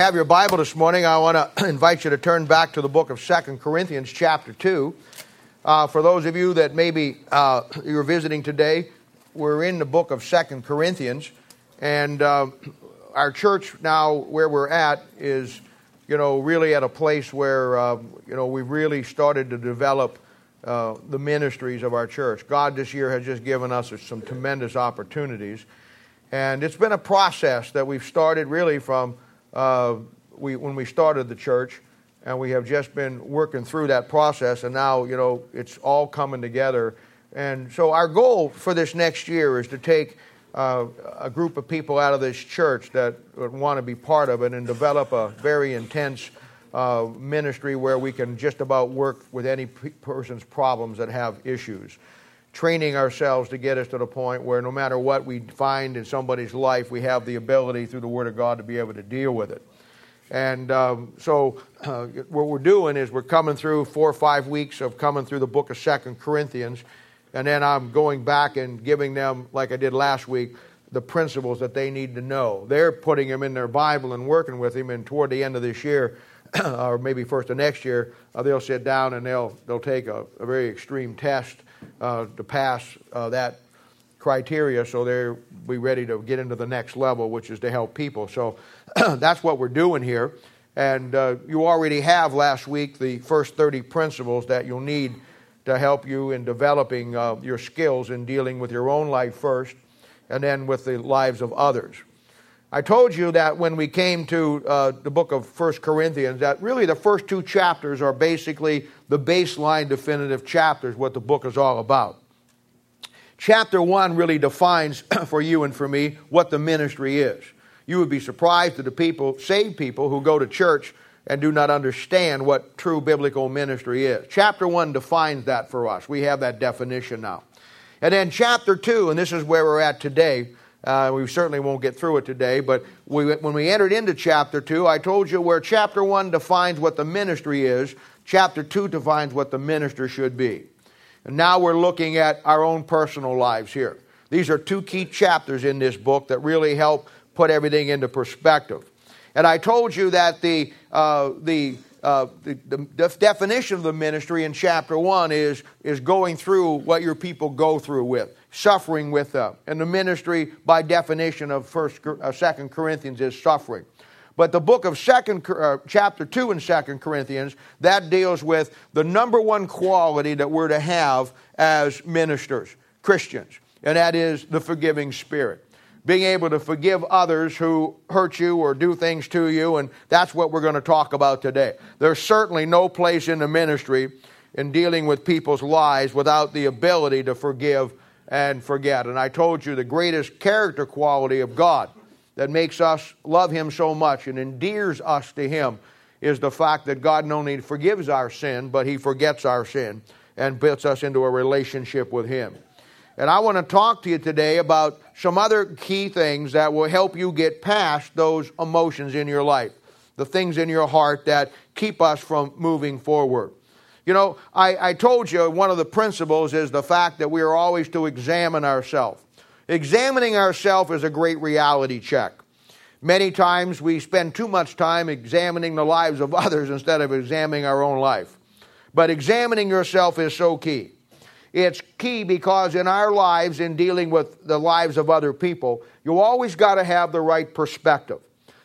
have your Bible this morning, I want to invite you to turn back to the book of Second Corinthians, chapter 2. Uh, for those of you that maybe uh, you're visiting today, we're in the book of Second Corinthians, and uh, our church now, where we're at, is you know really at a place where uh, you know we've really started to develop uh, the ministries of our church. God this year has just given us some tremendous opportunities, and it's been a process that we've started really from uh, we, when we started the church, and we have just been working through that process, and now, you know, it's all coming together. And so, our goal for this next year is to take uh, a group of people out of this church that want to be part of it and develop a very intense uh, ministry where we can just about work with any person's problems that have issues. Training ourselves to get us to the point where no matter what we find in somebody's life, we have the ability through the Word of God to be able to deal with it. And um, so, uh, what we're doing is we're coming through four or five weeks of coming through the book of Second Corinthians, and then I'm going back and giving them, like I did last week, the principles that they need to know. They're putting them in their Bible and working with them, and toward the end of this year, or maybe first of next year, uh, they'll sit down and they'll they'll take a, a very extreme test uh, to pass uh, that criteria, so they'll be ready to get into the next level, which is to help people. So that's what we're doing here. And uh, you already have last week the first 30 principles that you'll need to help you in developing uh, your skills in dealing with your own life first and then with the lives of others. I told you that when we came to uh, the book of First Corinthians, that really the first two chapters are basically the baseline definitive chapter is what the book is all about. Chapter 1 really defines for you and for me what the ministry is. You would be surprised at the people, saved people, who go to church and do not understand what true biblical ministry is. Chapter 1 defines that for us. We have that definition now. And then chapter 2, and this is where we're at today. Uh, we certainly won't get through it today, but we, when we entered into chapter 2, I told you where chapter 1 defines what the ministry is, chapter 2 defines what the minister should be. And now we're looking at our own personal lives here. These are two key chapters in this book that really help put everything into perspective. And I told you that the, uh, the, uh, the, the, definition of the ministry in chapter 1 is, is going through what your people go through with, suffering with them. And the ministry, by definition of first, uh, 2 Corinthians, is suffering. But the book of second, uh, chapter 2 in Second Corinthians, that deals with the number one quality that we're to have as ministers, Christians, and that is the forgiving spirit. Being able to forgive others who hurt you or do things to you, and that's what we're going to talk about today. There's certainly no place in the ministry in dealing with people's lives without the ability to forgive and forget. And I told you the greatest character quality of God that makes us love Him so much and endears us to Him is the fact that God not only forgives our sin, but He forgets our sin and puts us into a relationship with Him. And I want to talk to you today about some other key things that will help you get past those emotions in your life, the things in your heart that keep us from moving forward. You know, I, I told you one of the principles is the fact that we are always to examine ourselves. Examining ourselves is a great reality check. Many times we spend too much time examining the lives of others instead of examining our own life. But examining yourself is so key. It's key because in our lives, in dealing with the lives of other people, you always got to have the right perspective.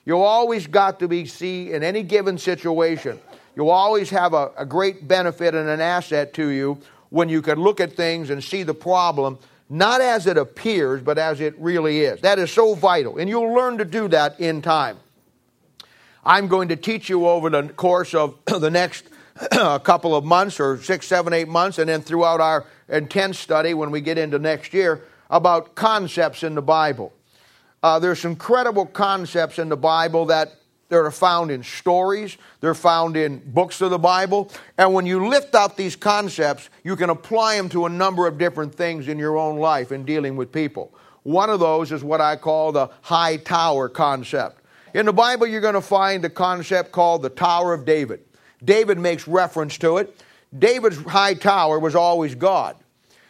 You always got to be see in any given situation. You always have a, a great benefit and an asset to you when you can look at things and see the problem not as it appears, but as it really is. That is so vital, and you'll learn to do that in time. I'm going to teach you over the course of the next couple of months, or six, seven, eight months, and then throughout our intense study when we get into next year about concepts in the Bible. Uh, there's incredible concepts in the Bible that they're found in stories, they're found in books of the Bible. And when you lift out these concepts, you can apply them to a number of different things in your own life in dealing with people. One of those is what I call the high tower concept. In the Bible, you're going to find a concept called the Tower of David. David makes reference to it. David's high tower was always God.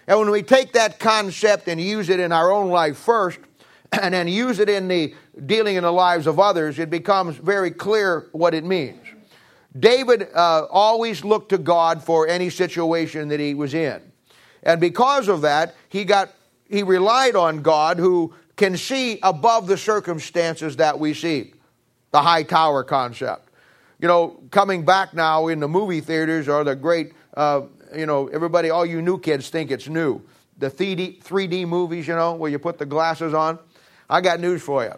And when we take that concept and use it in our own life first, and then use it in the dealing in the lives of others, it becomes very clear what it means. David uh, always looked to God for any situation that he was in. And because of that, he got he relied on God who can see above the circumstances that we see. The high tower concept. You know, coming back now in the movie theaters are the great uh, you know, everybody, all you new kids think it's new. The 3D, 3D movies, you know, where you put the glasses on. I got news for you.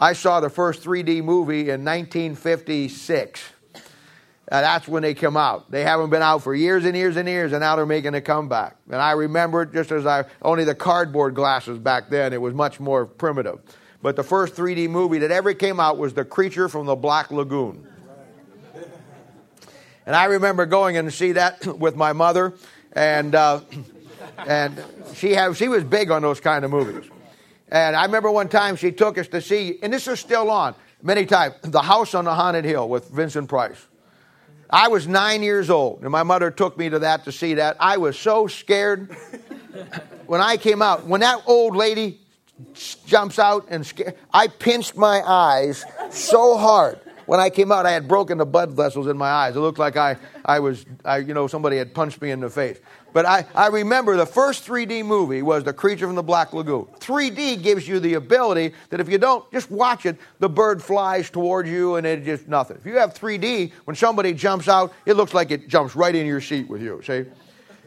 I saw the first 3D movie in 1956. Uh, that's when they come out. They haven't been out for years and years and years, and now they're making a comeback. And I remember it just as I only the cardboard glasses back then. It was much more primitive. But the first 3D movie that ever came out was The Creature from the Black Lagoon. And I remember going and see that with my mother, and uh, and she had, she was big on those kind of movies. And I remember one time she took us to see, and this is still on many times, The House on the Haunted Hill with Vincent Price. I was nine years old, and my mother took me to that to see that. I was so scared when I came out. When that old lady jumps out and scared, I pinched my eyes so hard when I came out, I had broken the blood vessels in my eyes. It looked like I, I was, I, you know, somebody had punched me in the face. But I, I remember the first 3D movie was The Creature from the Black Lagoon. 3D gives you the ability that if you don't just watch it, the bird flies towards you and it just nothing. If you have 3D, when somebody jumps out, it looks like it jumps right in your seat with you. See?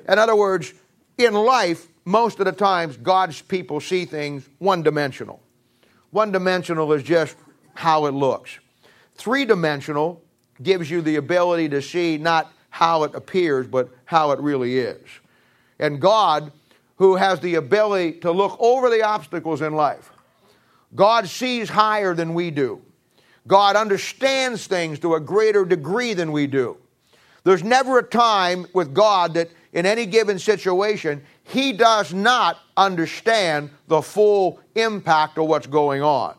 In other words, in life, most of the times, God's people see things one dimensional. One dimensional is just how it looks. Three dimensional gives you the ability to see not how it appears, but how it really is. And God, who has the ability to look over the obstacles in life, God sees higher than we do. God understands things to a greater degree than we do. There's never a time with God that in any given situation, He does not understand the full impact of what's going on.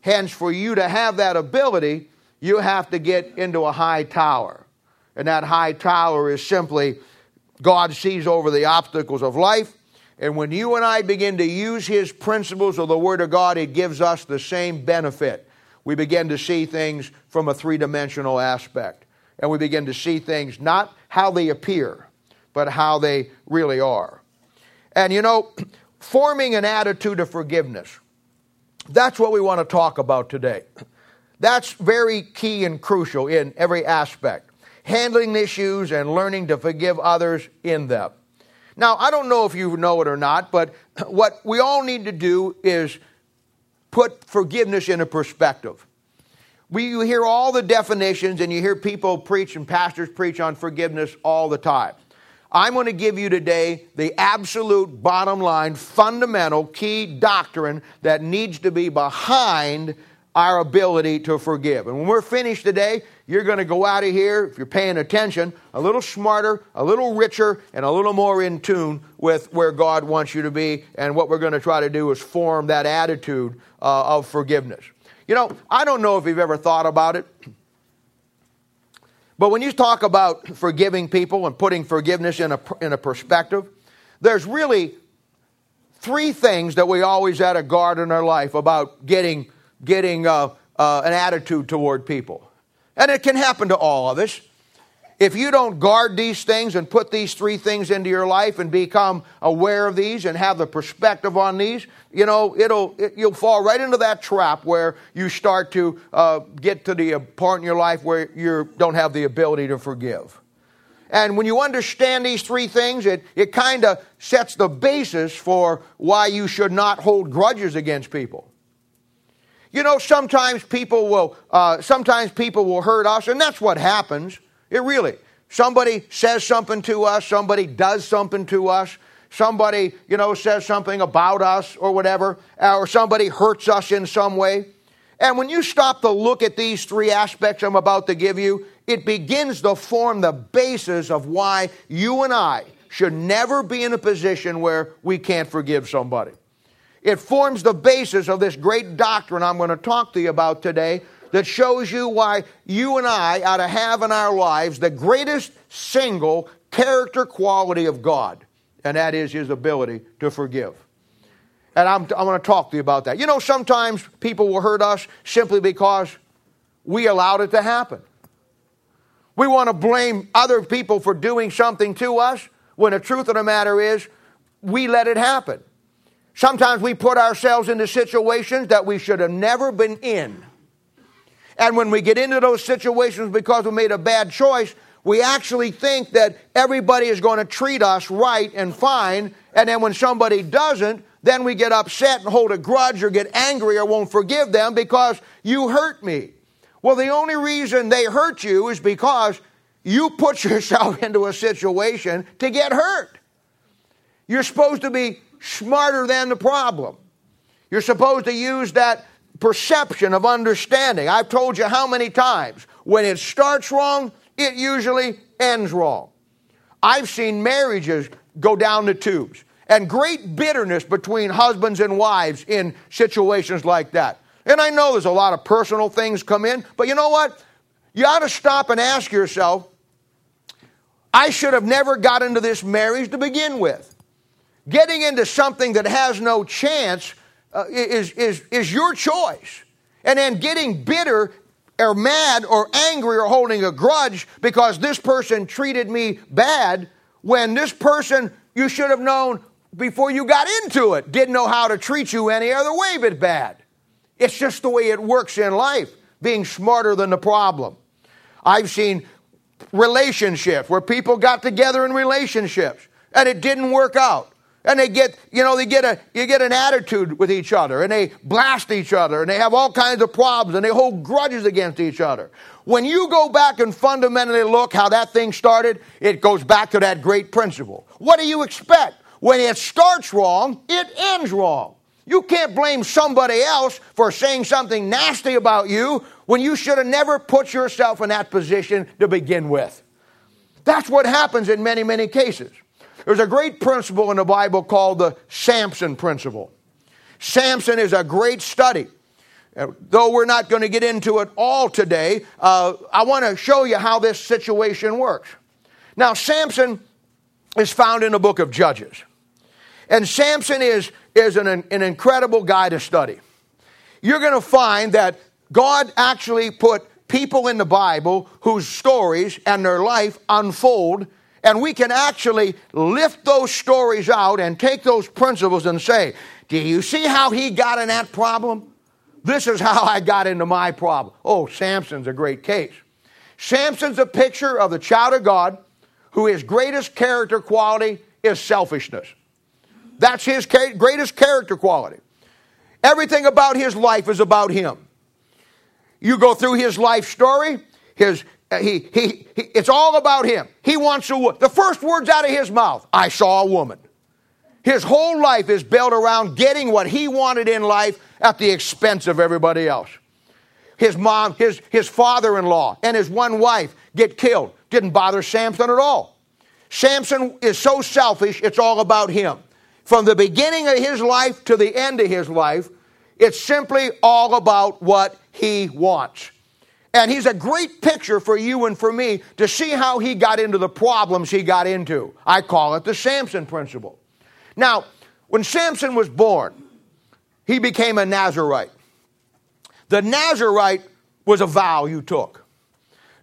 Hence, for you to have that ability, you have to get into a high tower. And that high tower is simply God sees over the obstacles of life. And when you and I begin to use His principles of the Word of God, it gives us the same benefit. We begin to see things from a three dimensional aspect. And we begin to see things not how they appear, but how they really are. And you know, forming an attitude of forgiveness that's what we want to talk about today. That's very key and crucial in every aspect. Handling issues and learning to forgive others in them. Now, I don't know if you know it or not, but what we all need to do is put forgiveness in a perspective. We, you hear all the definitions and you hear people preach and pastors preach on forgiveness all the time. I'm going to give you today the absolute bottom line, fundamental, key doctrine that needs to be behind our ability to forgive. And when we're finished today, you're going to go out of here, if you're paying attention, a little smarter, a little richer, and a little more in tune with where God wants you to be. And what we're going to try to do is form that attitude uh, of forgiveness. You know, I don't know if you've ever thought about it. But when you talk about forgiving people and putting forgiveness in a, in a perspective, there's really three things that we always had to guard in our life about getting, getting uh, uh, an attitude toward people. And it can happen to all of us. If you don't guard these things and put these three things into your life and become aware of these and have the perspective on these, you know, it'll it, you'll fall right into that trap where you start to uh, get to the part in your life where you don't have the ability to forgive. And when you understand these three things, it, it kind of sets the basis for why you should not hold grudges against people. You know, sometimes people will, uh, sometimes people will hurt us, and that's what happens. It really. Somebody says something to us, somebody does something to us, somebody, you know, says something about us or whatever, or somebody hurts us in some way. And when you stop to look at these three aspects I'm about to give you, it begins to form the basis of why you and I should never be in a position where we can't forgive somebody. It forms the basis of this great doctrine I'm going to talk to you about today that shows you why you and I ought to have in our lives the greatest single character quality of God, and that is His ability to forgive. And I'm, I to talk to you about that. You know, sometimes people will hurt us simply because we allowed it to happen. We want to blame other people for doing something to us when the truth of the matter is we let it happen. Sometimes we put ourselves into situations that we should have never been in. And when we get into those situations because we made a bad choice, we actually think that everybody is going to treat us right and fine. And then when somebody doesn't, then we get upset and hold a grudge or get angry or won't forgive them because you hurt me. Well, the only reason they hurt you is because you put yourself into a situation to get hurt. You're supposed to be smarter than the problem. You're supposed to use that perception of understanding. I've told you how many times when it starts wrong, it usually ends wrong. I've seen marriages go down the tubes and great bitterness between husbands and wives in situations like that. And I know there's a lot of personal things come in, but you know what? You ought to stop and ask yourself, I should have never got into this marriage to begin with. Getting into something that has no chance uh, is, is, is your choice. And then getting bitter or mad or angry or holding a grudge because this person treated me bad when this person you should have known before you got into it didn't know how to treat you any other way but bad. It's just the way it works in life, being smarter than the problem. I've seen relationships where people got together in relationships and it didn't work out and they get you know they get a you get an attitude with each other and they blast each other and they have all kinds of problems and they hold grudges against each other. When you go back and fundamentally look how that thing started it goes back to that great principle. What do you expect? When it starts wrong it ends wrong. You can't blame somebody else for saying something nasty about you when you should have never put yourself in that position to begin with. That's what happens in many many cases there's a great principle in the Bible called the Samson principle. Samson is a great study. Uh, though we're not going to get into it all today, uh, I want to show you how this situation works. Now, Samson is found in the book of Judges. And Samson is, is an, an incredible guy to study. You're going to find that God actually put people in the Bible whose stories and their life unfold and we can actually lift those stories out and take those principles and say, Do you see how he got in that problem? This is how I got into my problem. Oh, Samson's a great case. Samson's a picture of the child of God who his greatest character quality is selfishness. That's his greatest character quality. Everything about his life is about him. You go through his life story, his, Uh, he, he, he, it's all about him. He wants a woman. The first words out of his mouth, I saw a woman. His whole life is built around getting what he wanted in life at the expense of everybody else. His mom, his, his father in law, and his one wife get killed. Didn't bother Samson at all. Samson is so selfish, it's all about him. From the beginning of his life to the end of his life, it's simply all about what he wants. And he's a great picture for you and for me to see how he got into the problems he got into. I call it the Samson principle. Now, when Samson was born, he became a Nazarite. The Nazarite was a vow you took.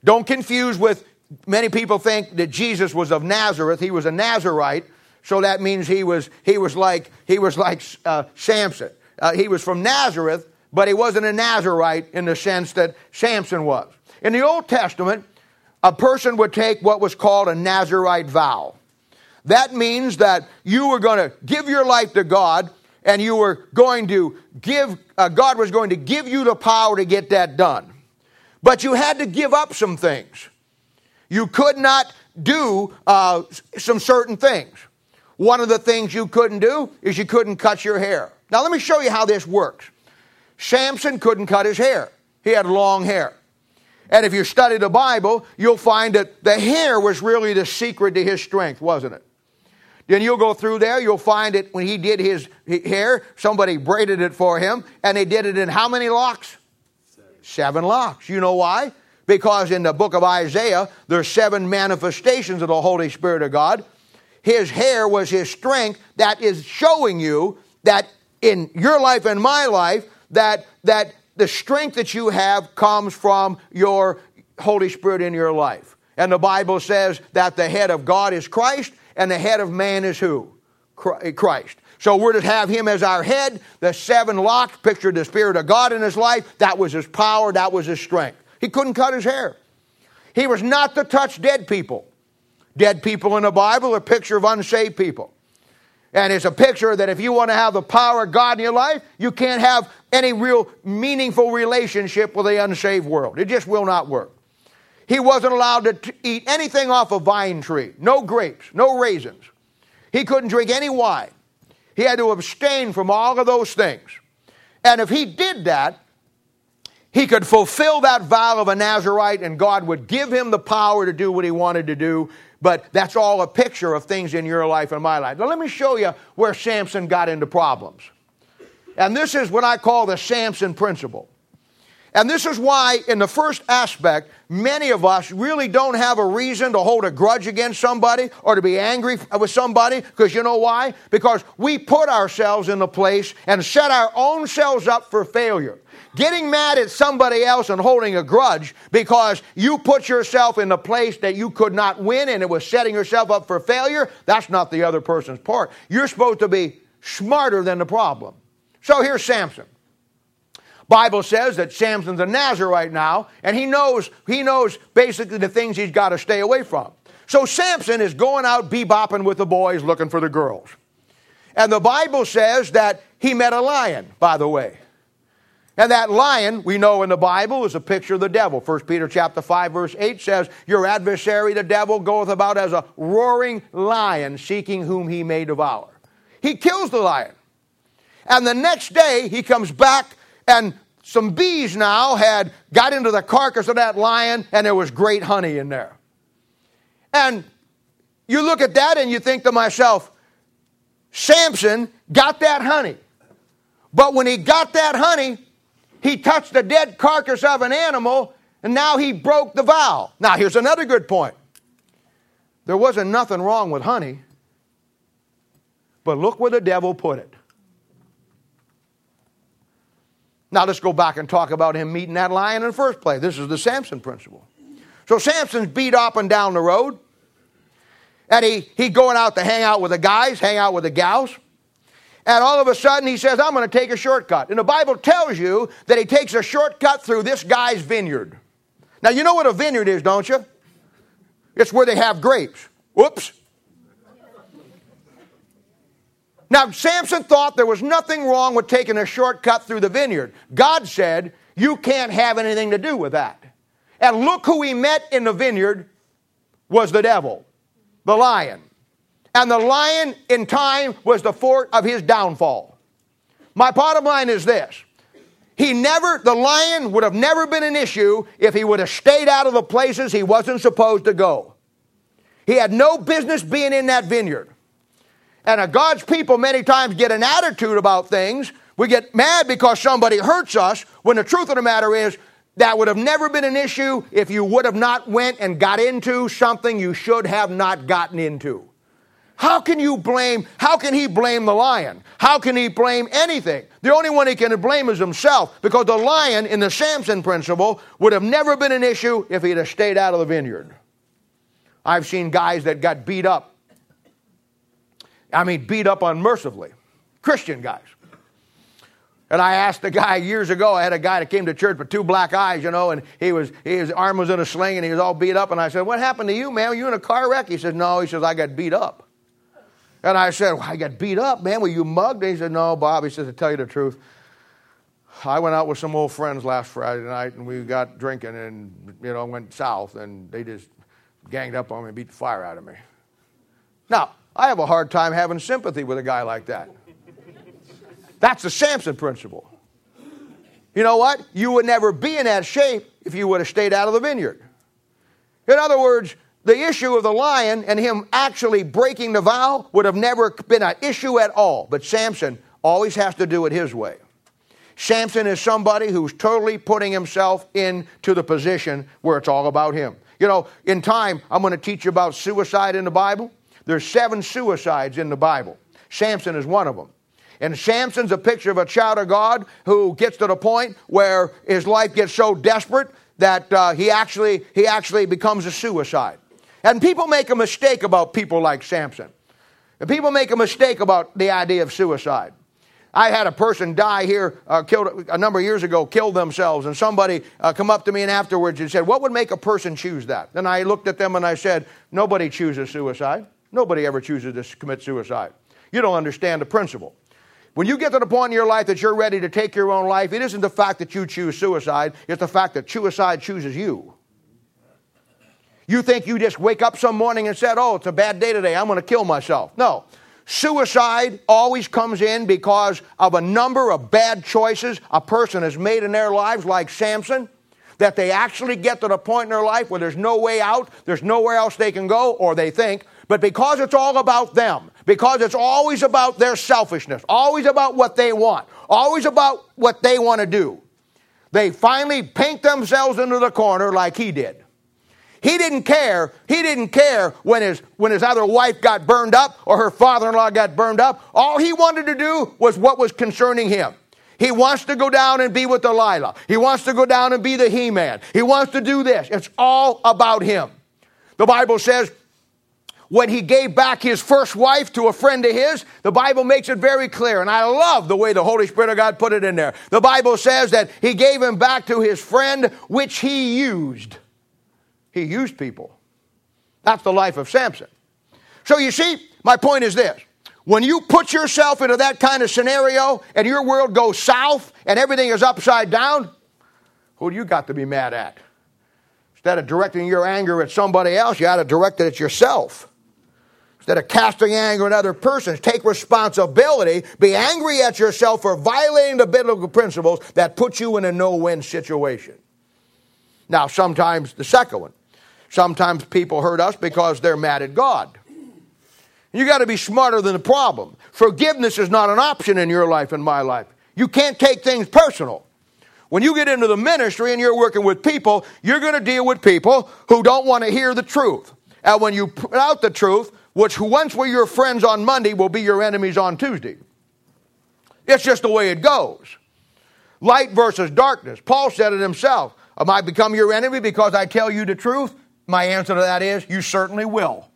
Don't confuse with many people think that Jesus was of Nazareth. He was a Nazarite, so that means he was he was like he was like uh, Samson. Uh, he was from Nazareth, but he wasn't a Nazarite in the sense that Samson was. In the Old Testament, a person would take what was called a Nazarite vow. That means that you were going to give your life to God and you were going to give, uh, God was going to give you the power to get that done. But you had to give up some things. You could not do uh, some certain things. One of the things you couldn't do is you couldn't cut your hair. Now, let me show you how this works. Samson couldn't cut his hair, he had long hair. And if you study the Bible, you'll find that the hair was really the secret to his strength, wasn't it? Then you'll go through there, you'll find it when he did his hair, somebody braided it for him, and they did it in how many locks? Seven, seven locks. You know why? Because in the book of Isaiah, there's seven manifestations of the Holy Spirit of God. His hair was his strength that is showing you that in your life and my life that, that the strength that you have comes from your Holy Spirit in your life. And the Bible says that the head of God is Christ and the head of man is who? Christ. So we're to have him as our head. The seven locks pictured the Spirit of God in his life. That was his power, that was his strength. He couldn't cut his hair. He was not to touch dead people. Dead people in the Bible are a picture of unsaved people. And it's a picture that if you want to have the power of God in your life, you can't have any real meaningful relationship with the unsaved world. It just will not work. He wasn't allowed to t- eat anything off a vine tree no grapes, no raisins. He couldn't drink any wine. He had to abstain from all of those things. And if he did that, he could fulfill that vow of a Nazarite and God would give him the power to do what he wanted to do. But that's all a picture of things in your life and my life. Now, let me show you where Samson got into problems. And this is what I call the Samson principle. And this is why, in the first aspect, many of us really don't have a reason to hold a grudge against somebody or to be angry with somebody. Because you know why? Because we put ourselves in the place and set our own selves up for failure. Getting mad at somebody else and holding a grudge because you put yourself in the place that you could not win and it was setting yourself up for failure, that's not the other person's part. You're supposed to be smarter than the problem. So here's Samson. Bible says that Samson's a Nazarite now, and he knows he knows basically the things he's got to stay away from. So Samson is going out bebopping with the boys looking for the girls. And the Bible says that he met a lion, by the way. And that lion, we know in the Bible, is a picture of the devil. 1 Peter chapter 5, verse 8 says, Your adversary, the devil, goeth about as a roaring lion, seeking whom he may devour. He kills the lion. And the next day, he comes back and some bees now had got into the carcass of that lion, and there was great honey in there. And you look at that and you think to myself, Samson got that honey. But when he got that honey, he touched the dead carcass of an animal, and now he broke the vow. Now, here's another good point. There wasn't nothing wrong with honey, but look where the devil put it. Now let's go back and talk about him meeting that lion in the first place. This is the Samson principle. So Samson's beat up and down the road. And he, he going out to hang out with the guys, hang out with the gals. And all of a sudden he says, I'm going to take a shortcut. And the Bible tells you that he takes a shortcut through this guy's vineyard. Now you know what a vineyard is, don't you? It's where they have grapes. Whoops. Now, Samson thought there was nothing wrong with taking a shortcut through the vineyard. God said, You can't have anything to do with that. And look who he met in the vineyard was the devil, the lion. And the lion in time was the fort of his downfall. My bottom line is this. He never, the lion would have never been an issue if he would have stayed out of the places he wasn't supposed to go. He had no business being in that vineyard. And God's people many times get an attitude about things. We get mad because somebody hurts us, when the truth of the matter is, that would have never been an issue if you would have not went and got into something you should have not gotten into. How can you blame, how can he blame the lion? How can he blame anything? The only one he can blame is himself because the lion, in the Samson principle, would have never been an issue if he'd have stayed out of the vineyard. I've seen guys that got beat up I mean, beat up unmercifully. Christian guys. And I asked a guy years ago, I had a guy that came to church with two black eyes, you know, and he was, his arm was in a sling and he was all beat up. And I said, What happened to you, man? Were you in a car wreck? He said, No. He says, I got beat up. And I said, well, I got beat up, man. Were you mugged? And he said, No, Bob. He says, To tell you the truth, I went out with some old friends last Friday night and we got drinking and, you know, went south and they just ganged up on me and beat the fire out of me. Now, I have a hard time having sympathy with a guy like that. That's the Samson principle. You know what? You would never be in that shape if you would have stayed out of the vineyard. In other words, the issue of the lion and him actually breaking the vow would have never been an issue at all. But Samson always has to do it his way. Samson is somebody who's totally putting himself into the position where it's all about him. You know, in time, I'm going to teach you about suicide in the Bible. There's seven suicides in the Bible. Samson is one of them. And Samson's a picture of a child of God who gets to the point where his life gets so desperate that uh, he, actually, he actually becomes a suicide. And people make a mistake about people like Samson. And people make a mistake about the idea of suicide. I had a person die here, uh, killed a number of years ago, killed themselves, and somebody uh, come up to me and afterwards and said, "What would make a person choose that?" Then I looked at them and I said, "Nobody chooses suicide. Nobody ever chooses to commit suicide. You don't understand the principle. When you get to the point in your life that you're ready to take your own life, it isn't the fact that you choose suicide; it's the fact that suicide chooses you." You think you just wake up some morning and said, Oh, it's a bad day today, I'm going to kill myself. No. Suicide always comes in because of a number of bad choices a person has made in their lives, like Samson, that they actually get to the point in their life where there's no way out, there's nowhere else they can go, or they think, but because it's all about them, because it's always about their selfishness, always about what they want, always about what they want to do, they finally paint themselves into the corner like he did. He didn't care. He didn't care when his, when his other wife got burned up or her father in law got burned up. All he wanted to do was what was concerning him. He wants to go down and be with Delilah. He wants to go down and be the He Man. He wants to do this. It's all about him. The Bible says when he gave back his first wife to a friend of his, the Bible makes it very clear. And I love the way the Holy Spirit of God put it in there. The Bible says that he gave him back to his friend, which he used. He used people. That's the life of Samson. So you see, my point is this. When you put yourself into that kind of scenario and your world goes south and everything is upside down, who do you got to be mad at? Instead of directing your anger at somebody else, you ought to direct it at yourself. Instead of casting anger at other persons, take responsibility. Be angry at yourself for violating the biblical principles that put you in a no win situation. Now, sometimes the second one Sometimes people hurt us because they're mad at God. You got to be smarter than the problem. Forgiveness is not an option in your life and my life. You can't take things personal. When you get into the ministry and you're working with people, you're going to deal with people who don't want to hear the truth. And when you put out the truth, which once were your friends on Monday will be your enemies on Tuesday. It's just the way it goes. Light versus darkness. Paul said it himself. Am I become your enemy because I tell you the truth? My answer to that is you certainly will,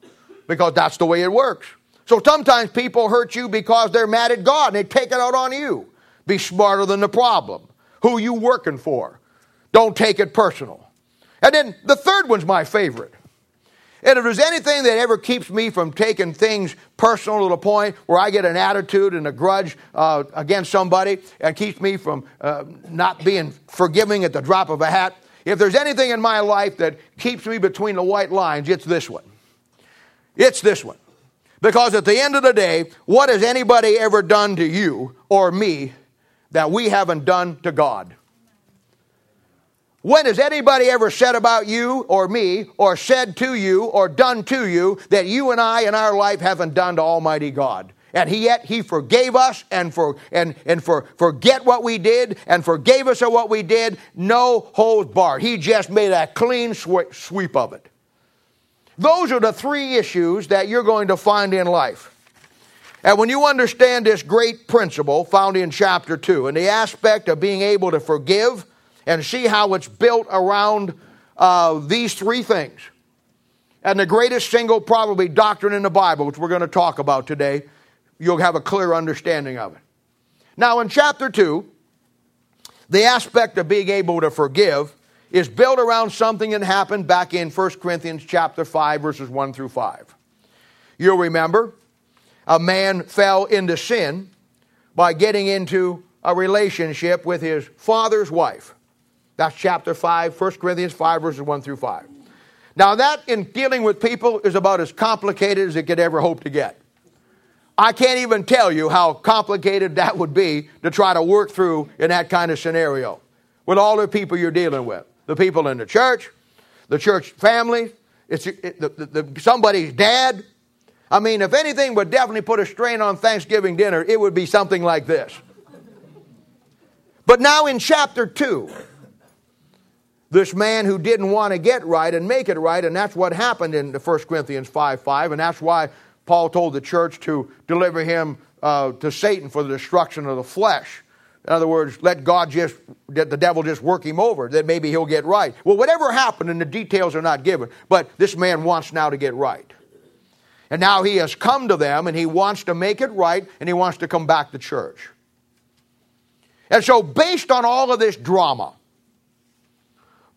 because that's the way it works. So sometimes people hurt you because they're mad at God and they take it out on you. Be smarter than the problem. Who you working for? Don't take it personal. And then the third one's my favorite. And if there's anything that ever keeps me from taking things personal to the point where I get an attitude and a grudge uh, against somebody and keeps me from uh, not being forgiving at the drop of a hat, if there's anything in my life that keeps me between the white lines, it's this one. It's this one. Because at the end of the day, what has anybody ever done to you or me that we haven't done to God? When has anybody ever said about you or me, or said to you, or done to you that you and I in our life haven't done to Almighty God? And he yet he forgave us and for and and for forget what we did and forgave us of what we did. No holds barred. He just made a clean sweep of it. Those are the three issues that you're going to find in life. And when you understand this great principle found in chapter 2 and the aspect of being able to forgive and see how it's built around uh, these three things, and the greatest single probably doctrine in the Bible, which we're going to talk about today, you'll have a clear understanding of it. Now, in chapter 2, the aspect of being able to forgive is built around something that happened back in 1 Corinthians chapter 5 verses 1 through 5. You'll remember a man fell into sin by getting into a relationship with his father's wife. That's chapter 5, 1 Corinthians 5 verses 1 through 5. Now that in dealing with people is about as complicated as it could ever hope to get. I can't even tell you how complicated that would be to try to work through in that kind of scenario with all the people you're dealing with the people in the church, the church family, it's it, the, the, the, somebody's dad. I mean, if anything would definitely put a strain on Thanksgiving dinner, it would be something like this. But now in chapter 2, this man who didn't want to get right and make it right, and that's what happened in 1 Corinthians 5 5, and that's why Paul told the church to deliver him uh, to Satan for the destruction of the flesh. In other words, let God just, let the devil just work him over, that maybe he'll get right. Well, whatever happened, and the details are not given, but this man wants now to get right. And now he has come to them and he wants to make it right and he wants to come back to church. And so, based on all of this drama,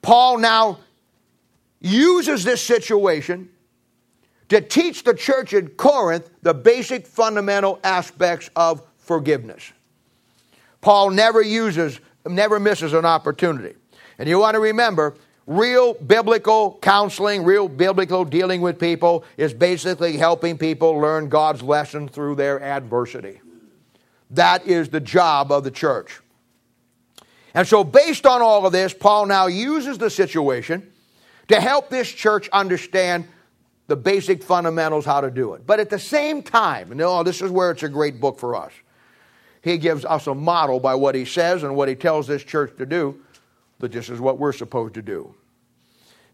Paul now uses this situation to teach the church in Corinth the basic fundamental aspects of forgiveness. Paul never uses, never misses an opportunity. And you want to remember, real biblical counseling, real biblical dealing with people is basically helping people learn God's lesson through their adversity. That is the job of the church. And so, based on all of this, Paul now uses the situation to help this church understand the basic fundamentals how to do it. But at the same time, and oh, this is where it's a great book for us. He gives us a model by what he says and what he tells this church to do, that this is what we're supposed to do.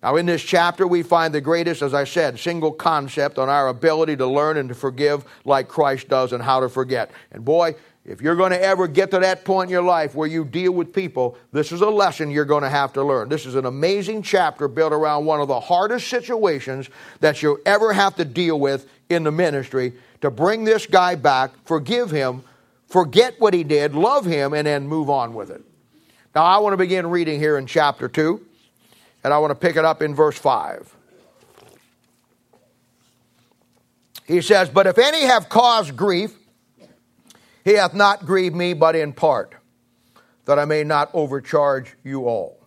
Now, in this chapter, we find the greatest, as I said, single concept on our ability to learn and to forgive like Christ does and how to forget. And boy, if you're going to ever get to that point in your life where you deal with people, this is a lesson you're going to have to learn. This is an amazing chapter built around one of the hardest situations that you'll ever have to deal with in the ministry to bring this guy back, forgive him, forget what he did, love him, and then move on with it. Now, I want to begin reading here in chapter 2, and I want to pick it up in verse 5. He says, But if any have caused grief, he hath not grieved me but in part, that I may not overcharge you all.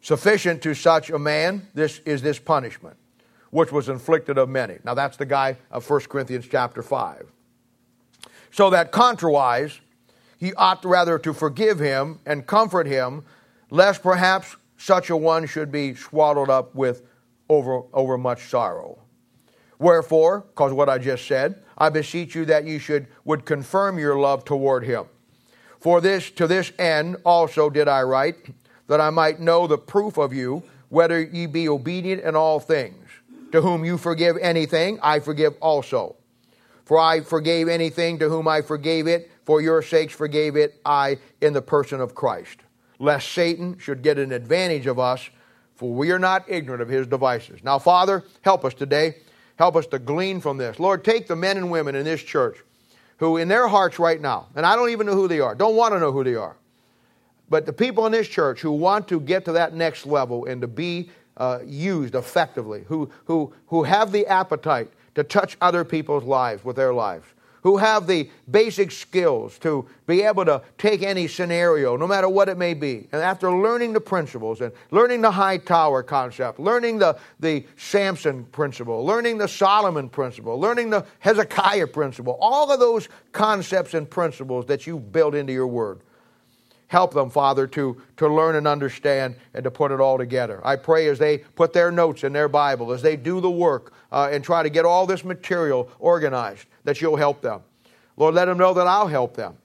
Sufficient to such a man this is this punishment, which was inflicted of many. Now that's the guy of 1 Corinthians chapter 5. So that contrawise, he ought rather to forgive him and comfort him, lest perhaps such a one should be swallowed up with over, over much sorrow. Wherefore, because what I just said, I beseech you that you should would confirm your love toward him. For this to this end also did I write, that I might know the proof of you, whether ye be obedient in all things. To whom you forgive anything, I forgive also. For I forgave anything to whom I forgave it, for your sakes forgave it I in the person of Christ. Lest Satan should get an advantage of us, for we are not ignorant of his devices. Now, Father, help us today Help us to glean from this. Lord, take the men and women in this church who, in their hearts right now, and I don't even know who they are, don't want to know who they are, but the people in this church who want to get to that next level and to be uh, used effectively, who, who, who have the appetite to touch other people's lives with their lives who have the basic skills to be able to take any scenario, no matter what it may be. And after learning the principles and learning the high tower concept, learning the, the Samson principle, learning the Solomon principle, learning the Hezekiah principle, all of those concepts and principles that you've built into your word. Help them, Father, to, to learn and understand and to put it all together. I pray as they put their notes in their Bible, as they do the work uh, and try to get all this material organized, that you'll help them. Lord, let them know that I'll help them.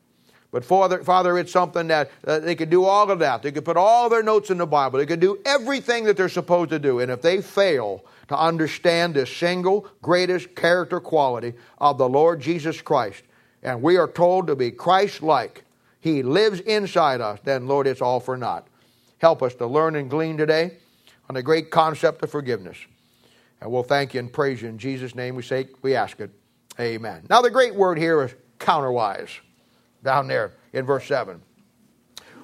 But Father, Father it's something that uh, they could do all of that. They could put all their notes in the Bible. They could do everything that they're supposed to do. And if they fail to understand this single greatest character quality of the Lord Jesus Christ, and we are told to be Christ like, He lives inside us, then, Lord, it's all for naught. Help us to learn and glean today on the great concept of forgiveness. And we'll thank you and praise you in Jesus' name. We say, we ask it. Amen. Now, the great word here is counterwise, down there in verse 7.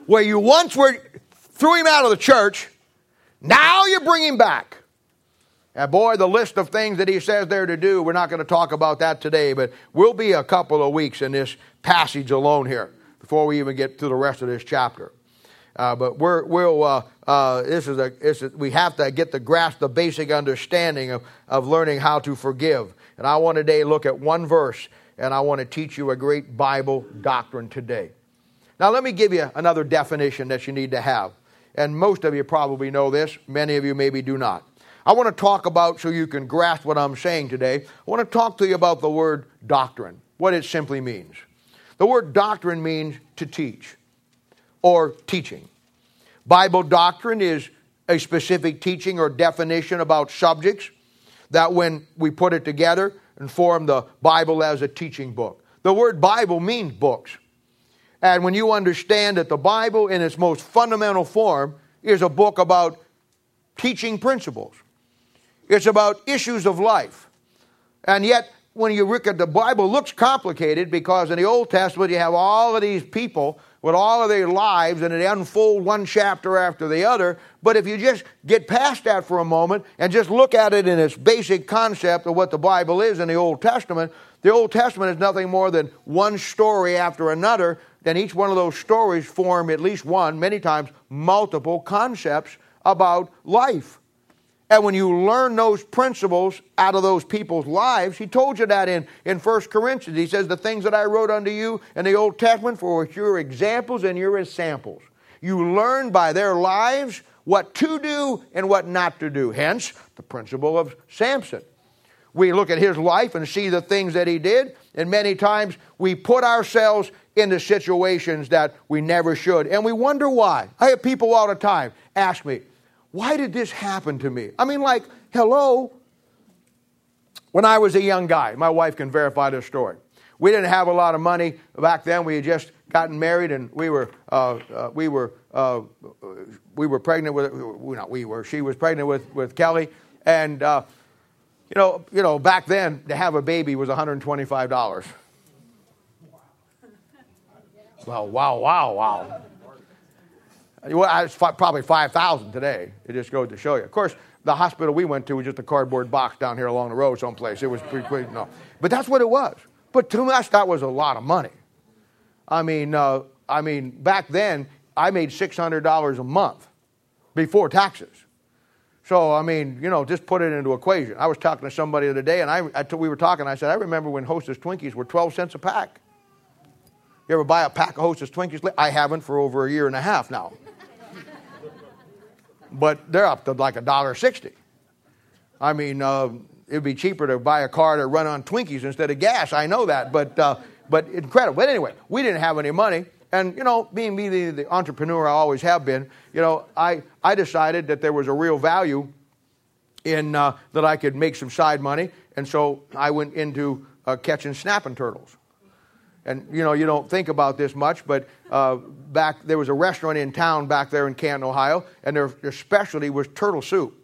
Where you once were, threw him out of the church, now you bring him back. And boy, the list of things that he says there to do, we're not going to talk about that today, but we'll be a couple of weeks in this passage alone here before we even get to the rest of this chapter. Uh, but we're, we'll, uh, uh, this is a, this is, we have to get the grasp the basic understanding of, of learning how to forgive. And I want to today look at one verse, and I want to teach you a great Bible doctrine today. Now, let me give you another definition that you need to have. And most of you probably know this, many of you maybe do not. I want to talk about, so you can grasp what I'm saying today, I want to talk to you about the word doctrine, what it simply means. The word doctrine means to teach or teaching. Bible doctrine is a specific teaching or definition about subjects that when we put it together and form the Bible as a teaching book. The word Bible means books. And when you understand that the Bible, in its most fundamental form, is a book about teaching principles, it's about issues of life. And yet, when you look at the Bible, looks complicated because in the Old Testament you have all of these people with all of their lives and it unfold one chapter after the other. But if you just get past that for a moment and just look at it in its basic concept of what the Bible is in the Old Testament, the Old Testament is nothing more than one story after another. Then each one of those stories form at least one, many times multiple concepts about life. And when you learn those principles out of those people's lives, he told you that in, in 1 Corinthians. He says, The things that I wrote unto you in the Old Testament for your examples and your samples. You learn by their lives what to do and what not to do. Hence, the principle of Samson. We look at his life and see the things that he did, and many times we put ourselves into situations that we never should, and we wonder why. I have people all the time ask me, why did this happen to me? I mean, like, hello. When I was a young guy, my wife can verify this story. We didn't have a lot of money back then. We had just gotten married, and we were uh, uh, we were uh, we were pregnant with not we were she was pregnant with with Kelly, and uh, you know you know back then to have a baby was one hundred twenty five dollars. Wow! Wow! Wow! Wow! Well, it's probably 5,000 today. It just goes to show you. Of course, the hospital we went to was just a cardboard box down here along the road someplace. It was pretty, pretty no. But that's what it was. But to us, that was a lot of money. I mean, uh, I mean, back then, I made $600 a month before taxes. So, I mean, you know, just put it into equation. I was talking to somebody the other day, and I, I, we were talking, I said, I remember when Hostess Twinkies were 12 cents a pack. You ever buy a pack of Hostess Twinkies? I haven't for over a year and a half now but they're up to like a dollar sixty. I mean, uh, it'd be cheaper to buy a car to run on Twinkies instead of gas. I know that, but uh, but incredible. But anyway, we didn't have any money, and you know, being me the, the entrepreneur I always have been, you know, I I decided that there was a real value in uh, that I could make some side money, and so I went into uh, catching snapping turtles. And you know, you don't think about this much, but uh, back there was a restaurant in town back there in Canton, Ohio, and their, their specialty was turtle soup.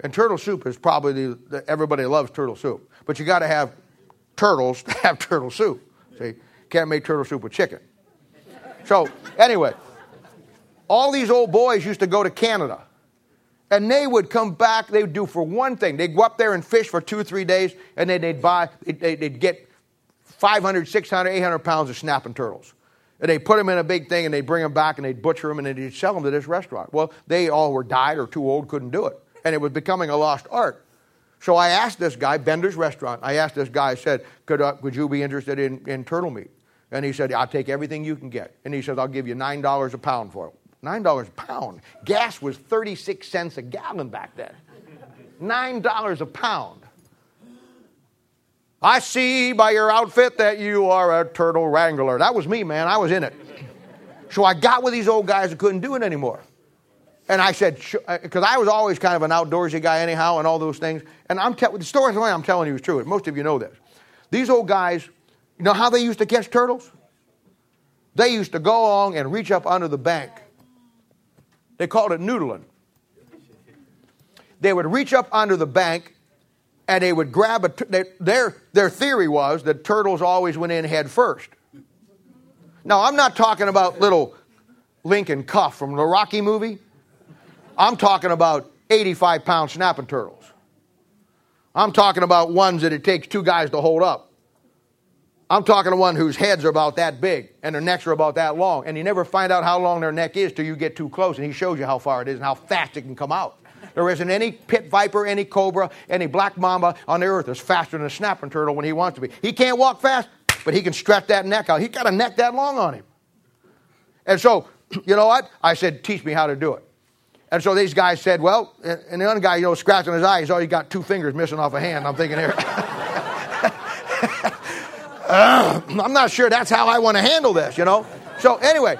And turtle soup is probably the, the everybody loves turtle soup, but you got to have turtles to have turtle soup. See, can't make turtle soup with chicken. So anyway, all these old boys used to go to Canada. And they would come back, they would do for one thing. They'd go up there and fish for two three days, and then they'd buy, they'd, they'd get 500, 600, 800 pounds of snapping turtles. And they put them in a big thing and they bring them back and they butcher them and they'd sell them to this restaurant. Well, they all were died or too old, couldn't do it. And it was becoming a lost art. So I asked this guy, Bender's Restaurant, I asked this guy, I said, could, uh, could you be interested in, in turtle meat? And he said, I'll take everything you can get. And he says, I'll give you $9 a pound for it. $9 a pound. Gas was 36 cents a gallon back then. $9 a pound. I see by your outfit that you are a turtle wrangler. That was me, man. I was in it. So I got with these old guys that couldn't do it anymore. And I said, because uh, I was always kind of an outdoorsy guy anyhow and all those things. And I'm te- the story I'm telling you is true. Most of you know this. These old guys, you know how they used to catch turtles? They used to go along and reach up under the bank. They called it noodling. They would reach up under the bank and they would grab a. T- their their theory was that turtles always went in head first. Now I'm not talking about little Link and Cuff from the Rocky movie. I'm talking about 85 pound snapping turtles. I'm talking about ones that it takes two guys to hold up. I'm talking to one whose heads are about that big and their necks are about that long. And you never find out how long their neck is till you get too close and he shows you how far it is and how fast it can come out. There isn't any pit viper, any cobra, any black mamba on the earth that's faster than a snapping turtle when he wants to be. He can't walk fast, but he can stretch that neck out. He's got a neck that long on him. And so, you know what? I said, teach me how to do it. And so these guys said, well, and the other guy, you know, scratching his eye, he's already got two fingers missing off a hand. I'm thinking here. uh, I'm not sure that's how I want to handle this, you know? So anyway,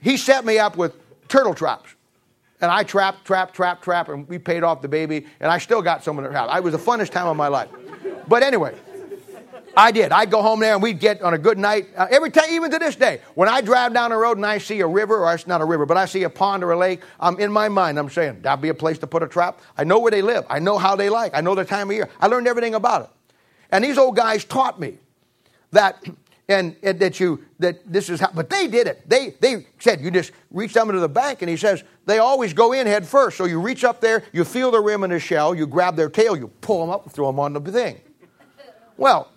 he set me up with turtle traps. And I trapped, trapped, trapped, trapped, and we paid off the baby, and I still got someone of the trap. It was the funnest time of my life. But anyway, I did. I'd go home there and we'd get on a good night. Uh, every time, even to this day, when I drive down the road and I see a river, or it's not a river, but I see a pond or a lake, I'm in my mind, I'm saying, that'd be a place to put a trap. I know where they live. I know how they like. I know the time of year. I learned everything about it. And these old guys taught me that, and, and that you, that this is how, but they did it. They, they said, you just reach down into the bank, and he says, they always go in head first. So you reach up there, you feel the rim in the shell, you grab their tail, you pull them up and throw them on the thing. Well,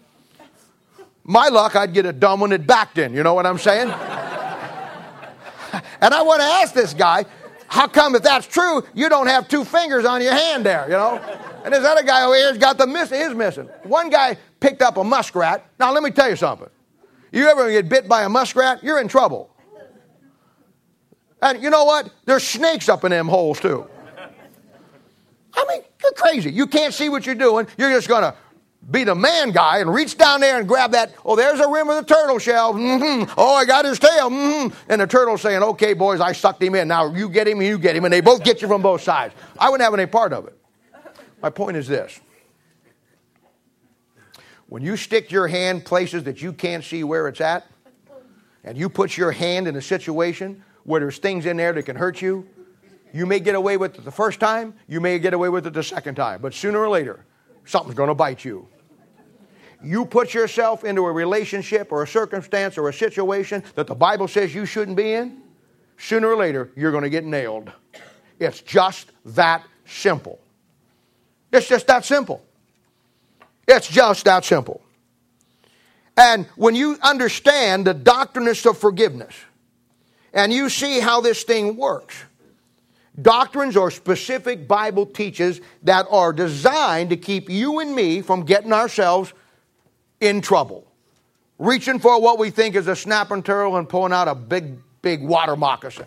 my luck, I'd get a dumb one that backed in. You know what I'm saying? and I want to ask this guy, how come if that's true, you don't have two fingers on your hand there, you know? And this other guy over here's got the miss is missing. One guy picked up a muskrat. Now let me tell you something. You ever get bit by a muskrat, you're in trouble. And you know what? There's snakes up in them holes too. I mean, you're crazy. You can't see what you're doing. You're just gonna be the man guy and reach down there and grab that. Oh, there's a rim of the turtle shell. Mm-hmm. Oh, I got his tail. Mm-hmm. And the turtle saying, okay, boys, I sucked him in. Now you get him you get him. And they both get you from both sides. I wouldn't have any part of it. My point is this. When you stick your hand places that you can't see where it's at, and you put your hand in a situation where there's things in there that can hurt you, you may get away with it the first time, you may get away with it the second time, but sooner or later, something's going to bite you. You put yourself into a relationship or a circumstance or a situation that the Bible says you shouldn't be in, sooner or later, you're going to get nailed. It's just that simple. It's just that simple. It's just that simple. And when you understand the doctrine of forgiveness and you see how this thing works, Doctrines or specific Bible teaches that are designed to keep you and me from getting ourselves in trouble. Reaching for what we think is a snapping turtle and pulling out a big, big water moccasin.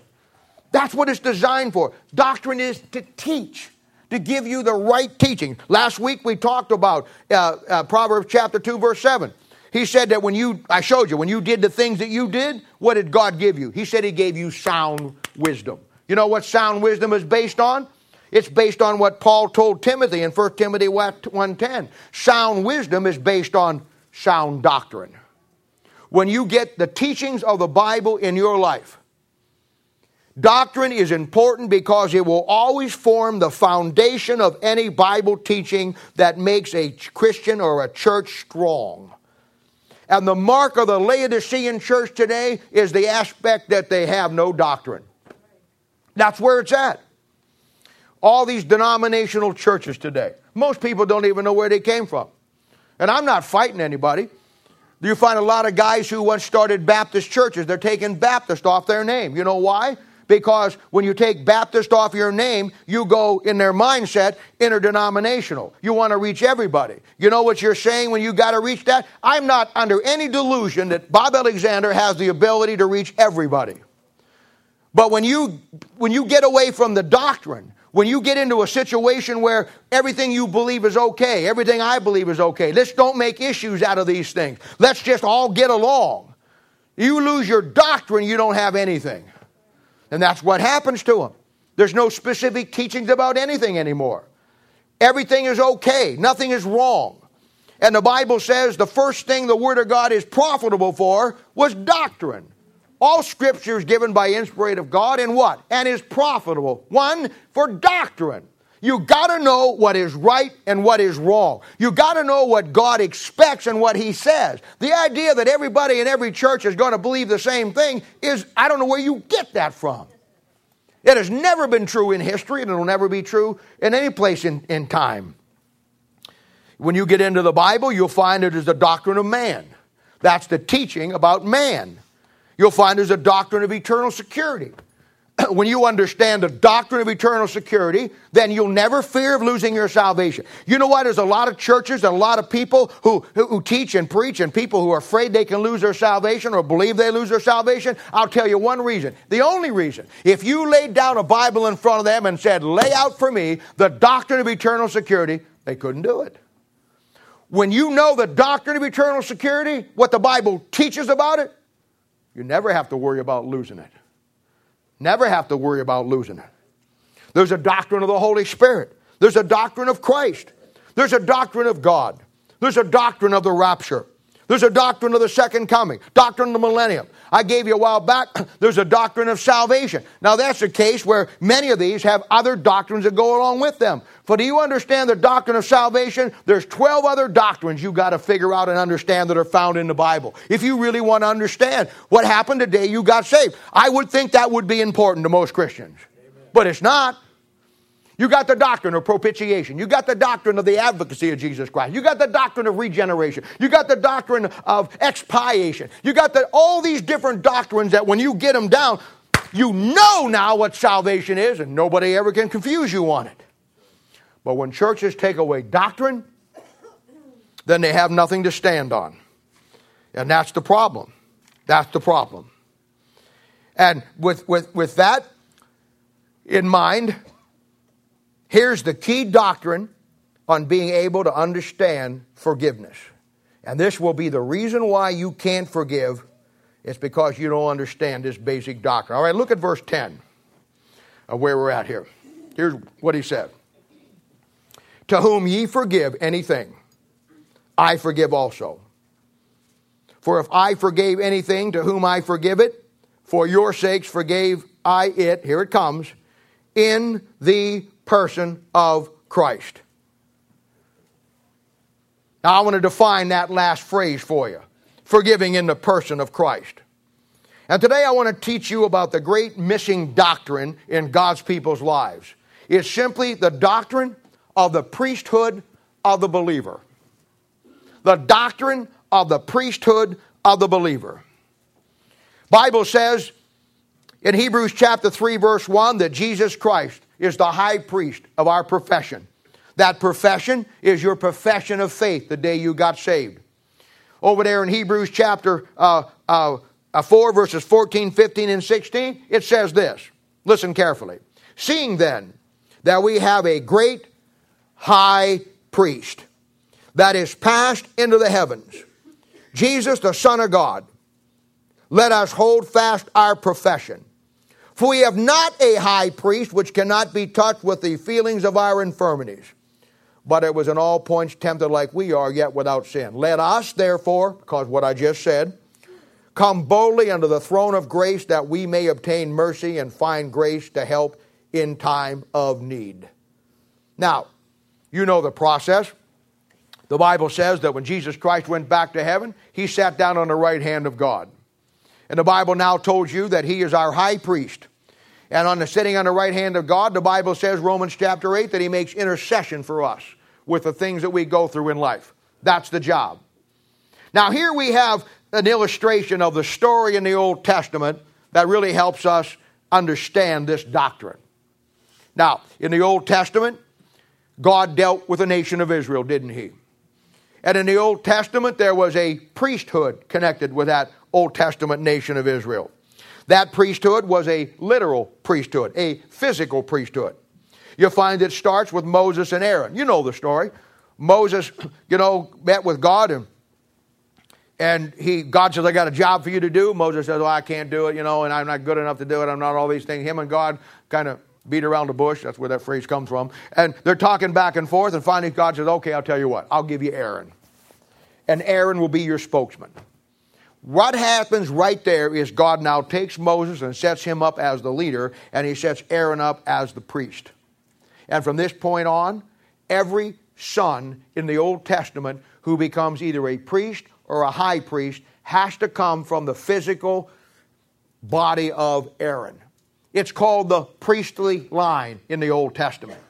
That's what it's designed for. Doctrine is to teach, to give you the right teaching. Last week we talked about uh, uh, Proverbs chapter 2, verse 7. He said that when you, I showed you, when you did the things that you did, what did God give you? He said He gave you sound wisdom. You know what sound wisdom is based on? It's based on what Paul told Timothy in 1 Timothy 1:10. Sound wisdom is based on sound doctrine. When you get the teachings of the Bible in your life, doctrine is important because it will always form the foundation of any Bible teaching that makes a Christian or a church strong. And the mark of the Laodicean church today is the aspect that they have no doctrine. That's where it's at. All these denominational churches today, most people don't even know where they came from. And I'm not fighting anybody. You find a lot of guys who once started Baptist churches, they're taking Baptist off their name. You know why? Because when you take Baptist off your name, you go in their mindset interdenominational. You want to reach everybody. You know what you're saying when you got to reach that? I'm not under any delusion that Bob Alexander has the ability to reach everybody. But when you, when you get away from the doctrine, when you get into a situation where everything you believe is okay, everything I believe is okay, let's don't make issues out of these things. Let's just all get along. You lose your doctrine, you don't have anything. And that's what happens to them. There's no specific teachings about anything anymore. Everything is okay, nothing is wrong. And the Bible says the first thing the Word of God is profitable for was doctrine. All scripture is given by inspiration of God and what? And is profitable. One, for doctrine. You got to know what is right and what is wrong. You got to know what God expects and what He says. The idea that everybody in every church is going to believe the same thing is, I don't know where you get that from. It has never been true in history, and it will never be true in any place in, in time. When you get into the Bible, you'll find it is the doctrine of man. That's the teaching about man you'll find there's a doctrine of eternal security. when you understand the doctrine of eternal security, then you'll never fear of losing your salvation. You know what? There's a lot of churches and a lot of people who, who, who, teach and preach and people who are afraid they can lose their salvation or believe they lose their salvation. I'll tell you one reason. The only reason. If you laid down a Bible in front of them and said, lay out for me the doctrine of eternal security, they couldn't do it. When you know the doctrine of eternal security, what the Bible teaches about it, you never have to worry about losing it. Never have to worry about losing it. There's a doctrine of the Holy Spirit. There's a doctrine of Christ. There's a doctrine of God. There's a doctrine of the rapture. There's a doctrine of the second coming, doctrine of the millennium. I gave you a while back, there's a doctrine of salvation. Now, that's a case where many of these have other doctrines that go along with them. For do you understand the doctrine of salvation? There's 12 other doctrines you got to figure out and understand that are found in the Bible. If you really want to understand what happened today you got saved, I would think that would be important to most Christians. Amen. But it's not. You got the doctrine of propitiation. You got the doctrine of the advocacy of Jesus Christ. You got the doctrine of regeneration. You got the doctrine of expiation. You got the, all these different doctrines that when you get them down, you know now what salvation is, and nobody ever can confuse you on it. But when churches take away doctrine, then they have nothing to stand on. And that's the problem. That's the problem. And with, with, with that in mind, Here's the key doctrine on being able to understand forgiveness. And this will be the reason why you can't forgive. It's because you don't understand this basic doctrine. All right, look at verse 10 of where we're at here. Here's what he said To whom ye forgive anything, I forgive also. For if I forgave anything to whom I forgive it, for your sakes forgave I it, here it comes, in the person of Christ. Now, I want to define that last phrase for you forgiving in the person of Christ. And today I want to teach you about the great missing doctrine in God's people's lives. It's simply the doctrine of the priesthood of the believer. The doctrine of the priesthood of the believer. Bible says in Hebrews chapter 3 verse 1 that Jesus Christ is the high priest of our profession. That profession is your profession of faith the day you got saved. Over there in Hebrews chapter uh, uh, uh, 4, verses 14, 15, and 16, it says this. Listen carefully. Seeing then that we have a great high priest that is passed into the heavens, Jesus, the Son of God, let us hold fast our profession. For we have not a high priest which cannot be touched with the feelings of our infirmities, but it was in all points tempted like we are, yet without sin. Let us, therefore, because what I just said, come boldly under the throne of grace that we may obtain mercy and find grace to help in time of need. Now, you know the process. The Bible says that when Jesus Christ went back to heaven, he sat down on the right hand of God. And the Bible now told you that he is our high priest and on the sitting on the right hand of God, the Bible says, Romans chapter 8, that he makes intercession for us with the things that we go through in life. That's the job. Now, here we have an illustration of the story in the Old Testament that really helps us understand this doctrine. Now, in the Old Testament, God dealt with the nation of Israel, didn't he? And in the Old Testament, there was a priesthood connected with that Old Testament nation of Israel. That priesthood was a literal priesthood, a physical priesthood. You'll find it starts with Moses and Aaron. You know the story. Moses, you know, met with God and and he God says, I got a job for you to do. Moses says, Well, I can't do it, you know, and I'm not good enough to do it. I'm not all these things. Him and God kind of beat around the bush. That's where that phrase comes from. And they're talking back and forth, and finally God says, Okay, I'll tell you what, I'll give you Aaron. And Aaron will be your spokesman. What happens right there is God now takes Moses and sets him up as the leader, and he sets Aaron up as the priest. And from this point on, every son in the Old Testament who becomes either a priest or a high priest has to come from the physical body of Aaron. It's called the priestly line in the Old Testament.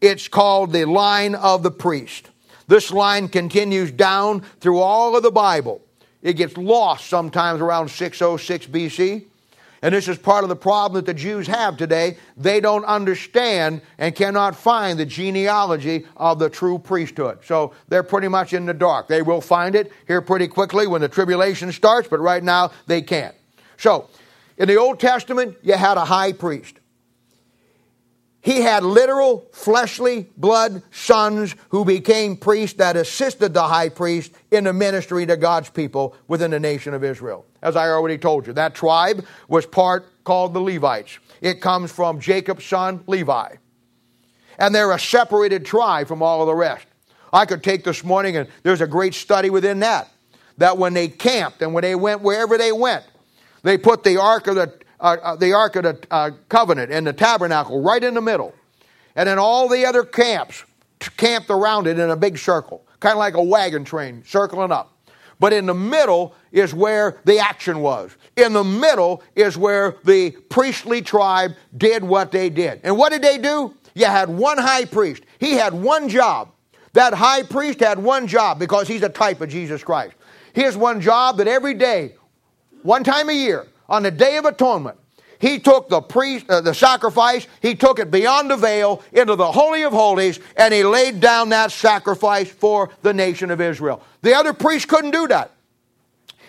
It's called the line of the priest. This line continues down through all of the Bible. It gets lost sometimes around 606 BC. And this is part of the problem that the Jews have today. They don't understand and cannot find the genealogy of the true priesthood. So they're pretty much in the dark. They will find it here pretty quickly when the tribulation starts, but right now they can't. So, in the Old Testament, you had a high priest. He had literal fleshly blood sons who became priests that assisted the high priest in the ministry to God's people within the nation of Israel. As I already told you, that tribe was part called the Levites. It comes from Jacob's son Levi. And they're a separated tribe from all of the rest. I could take this morning and there's a great study within that. that when they camped and when they went wherever they went, they put the Ark of the, uh, uh, the, Ark of the uh, Covenant and the tabernacle right in the middle. And then all the other camps camped around it in a big circle, kind of like a wagon train circling up. But in the middle is where the action was. In the middle is where the priestly tribe did what they did. And what did they do? You had one high priest. He had one job. That high priest had one job because he's a type of Jesus Christ. His one job that every day, one time a year, on the Day of Atonement, he took the priest, uh, the sacrifice, he took it beyond the veil into the Holy of Holies, and he laid down that sacrifice for the nation of Israel. The other priests couldn't do that.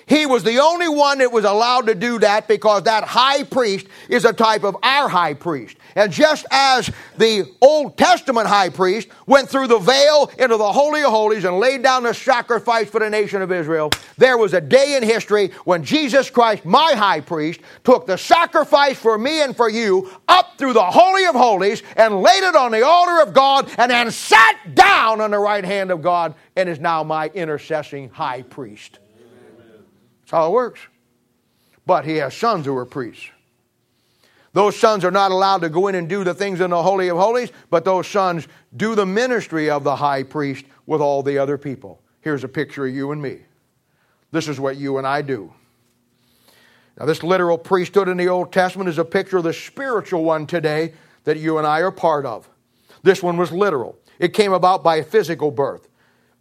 He was the only one that was allowed to do that because that high priest is a type of our high priest. And just as the Old Testament high priest went through the veil into the Holy of Holies and laid down the sacrifice for the nation of Israel, there was a day in history when Jesus Christ, my high priest, took the sacrifice for me and for you up through the Holy of Holies and laid it on the altar of God and then sat down on the right hand of God and is now my intercessing high priest. That's how it works. But he has sons who are priests. Those sons are not allowed to go in and do the things in the Holy of Holies, but those sons do the ministry of the high priest with all the other people. Here's a picture of you and me. This is what you and I do. Now, this literal priesthood in the Old Testament is a picture of the spiritual one today that you and I are part of. This one was literal, it came about by physical birth,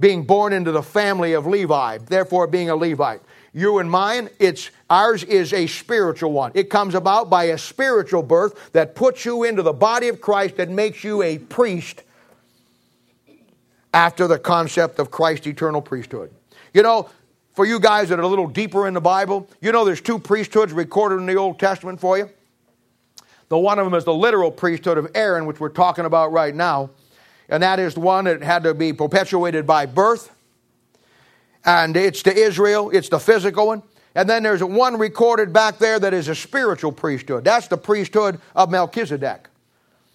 being born into the family of Levi, therefore being a Levite you and mine, it's ours is a spiritual one. It comes about by a spiritual birth that puts you into the body of Christ that makes you a priest after the concept of Christ's eternal priesthood. You know, for you guys that are a little deeper in the Bible, you know there's two priesthoods recorded in the Old Testament for you. The one of them is the literal priesthood of Aaron, which we're talking about right now. And that is the one that had to be perpetuated by birth and it's to Israel, it's the physical one. And then there's one recorded back there that is a spiritual priesthood. That's the priesthood of Melchizedek,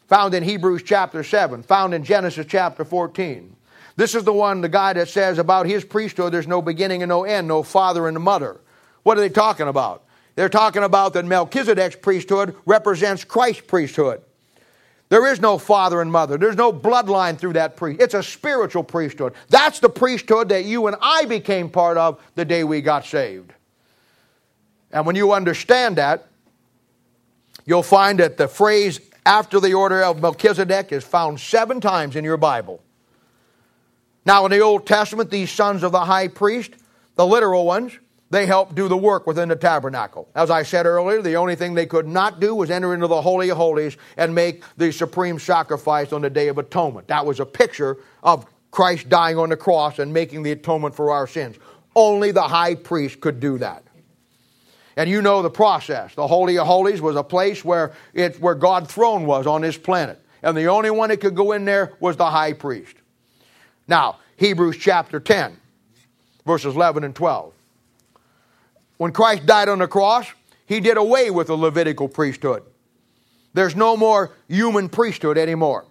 found in Hebrews chapter 7, found in Genesis chapter 14. This is the one, the guy that says about his priesthood, there's no beginning and no end, no father and mother. What are they talking about? They're talking about that Melchizedek's priesthood represents Christ's priesthood. There is no father and mother. There's no bloodline through that priest. It's a spiritual priesthood. That's the priesthood that you and I became part of the day we got saved. And when you understand that, you'll find that the phrase after the order of Melchizedek is found seven times in your Bible. Now, in the Old Testament, these sons of the high priest, the literal ones, they helped do the work within the tabernacle. As I said earlier, the only thing they could not do was enter into the Holy of Holies and make the supreme sacrifice on the Day of Atonement. That was a picture of Christ dying on the cross and making the atonement for our sins. Only the high priest could do that. And you know the process. The Holy of Holies was a place where, it, where God's throne was on this planet. And the only one that could go in there was the high priest. Now, Hebrews chapter 10, verses 11 and 12. When Christ died on the cross, he did away with the Levitical priesthood. There's no more human priesthood anymore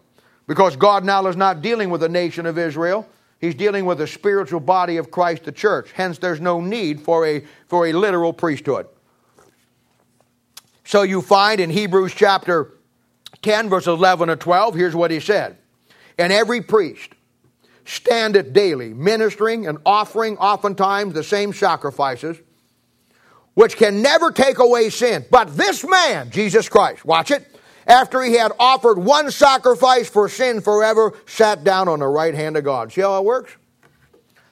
because God now is not dealing with the nation of Israel. He's dealing with the spiritual body of Christ, the church. Hence, there's no need for a, for a literal priesthood. So you find in Hebrews chapter 10, verse 11 and 12, here's what he said. And every priest standeth daily, ministering and offering oftentimes the same sacrifices which can never take away sin. But this man, Jesus Christ, watch it, after he had offered one sacrifice for sin forever, sat down on the right hand of God. See how it works?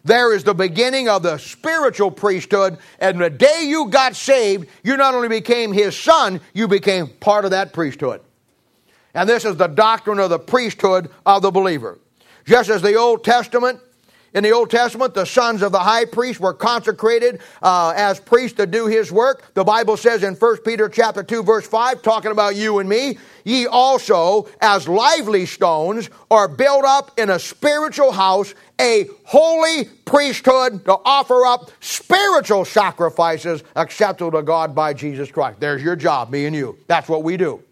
There is the beginning of the spiritual priesthood, and the day you got saved, you not only became his son, you became part of that priesthood. And this is the doctrine of the priesthood of the believer. Just as the Old Testament in the Old Testament, the sons of the high priest were consecrated uh, as priests to do his work. The Bible says in 1 Peter chapter 2, verse 5, talking about you and me, ye also, as lively stones, are built up in a spiritual house, a holy priesthood to offer up spiritual sacrifices acceptable to God by Jesus Christ. There's your job, me and you. That's what we do.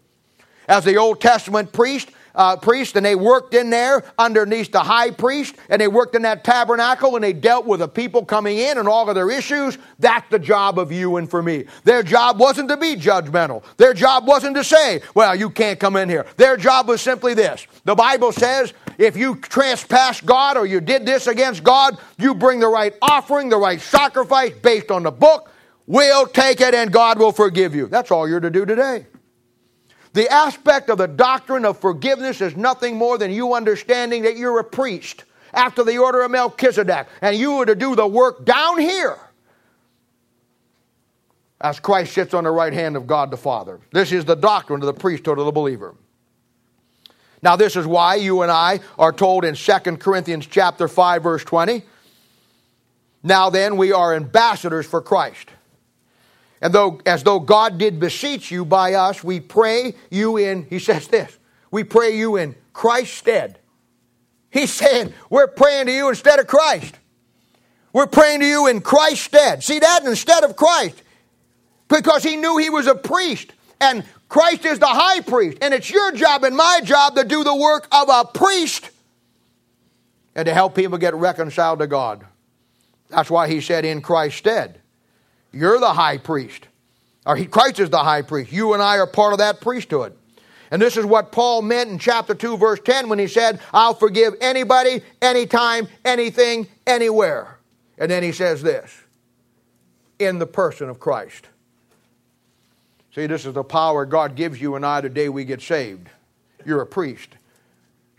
As the Old Testament priest, uh, priests, and they worked in there underneath the high priest, and they worked in that tabernacle, and they dealt with the people coming in and all of their issues. That's the job of you and for me. Their job wasn't to be judgmental. Their job wasn't to say, well, you can't come in here. Their job was simply this. The Bible says, if you trespass God or you did this against God, you bring the right offering, the right sacrifice based on the book. We'll take it and God will forgive you. That's all you're to do today. The aspect of the doctrine of forgiveness is nothing more than you understanding that you're a priest after the order of Melchizedek, and you are to do the work down here as Christ sits on the right hand of God the Father. This is the doctrine of the priesthood of the believer. Now, this is why you and I are told in 2 Corinthians chapter 5, verse 20. Now then, we are ambassadors for Christ. And though, as though God did beseech you by us, we pray you in, he says this, we pray you in Christ's stead. He's saying, we're praying to you instead of Christ. We're praying to you in Christ's stead. See that? Instead of Christ. Because he knew he was a priest. And Christ is the high priest. And it's your job and my job to do the work of a priest and to help people get reconciled to God. That's why he said, in Christ's stead. You're the high priest. Or he, Christ is the high priest. You and I are part of that priesthood. And this is what Paul meant in chapter 2, verse 10, when he said, I'll forgive anybody, anytime, anything, anywhere. And then he says this in the person of Christ. See, this is the power God gives you and I the day we get saved. You're a priest.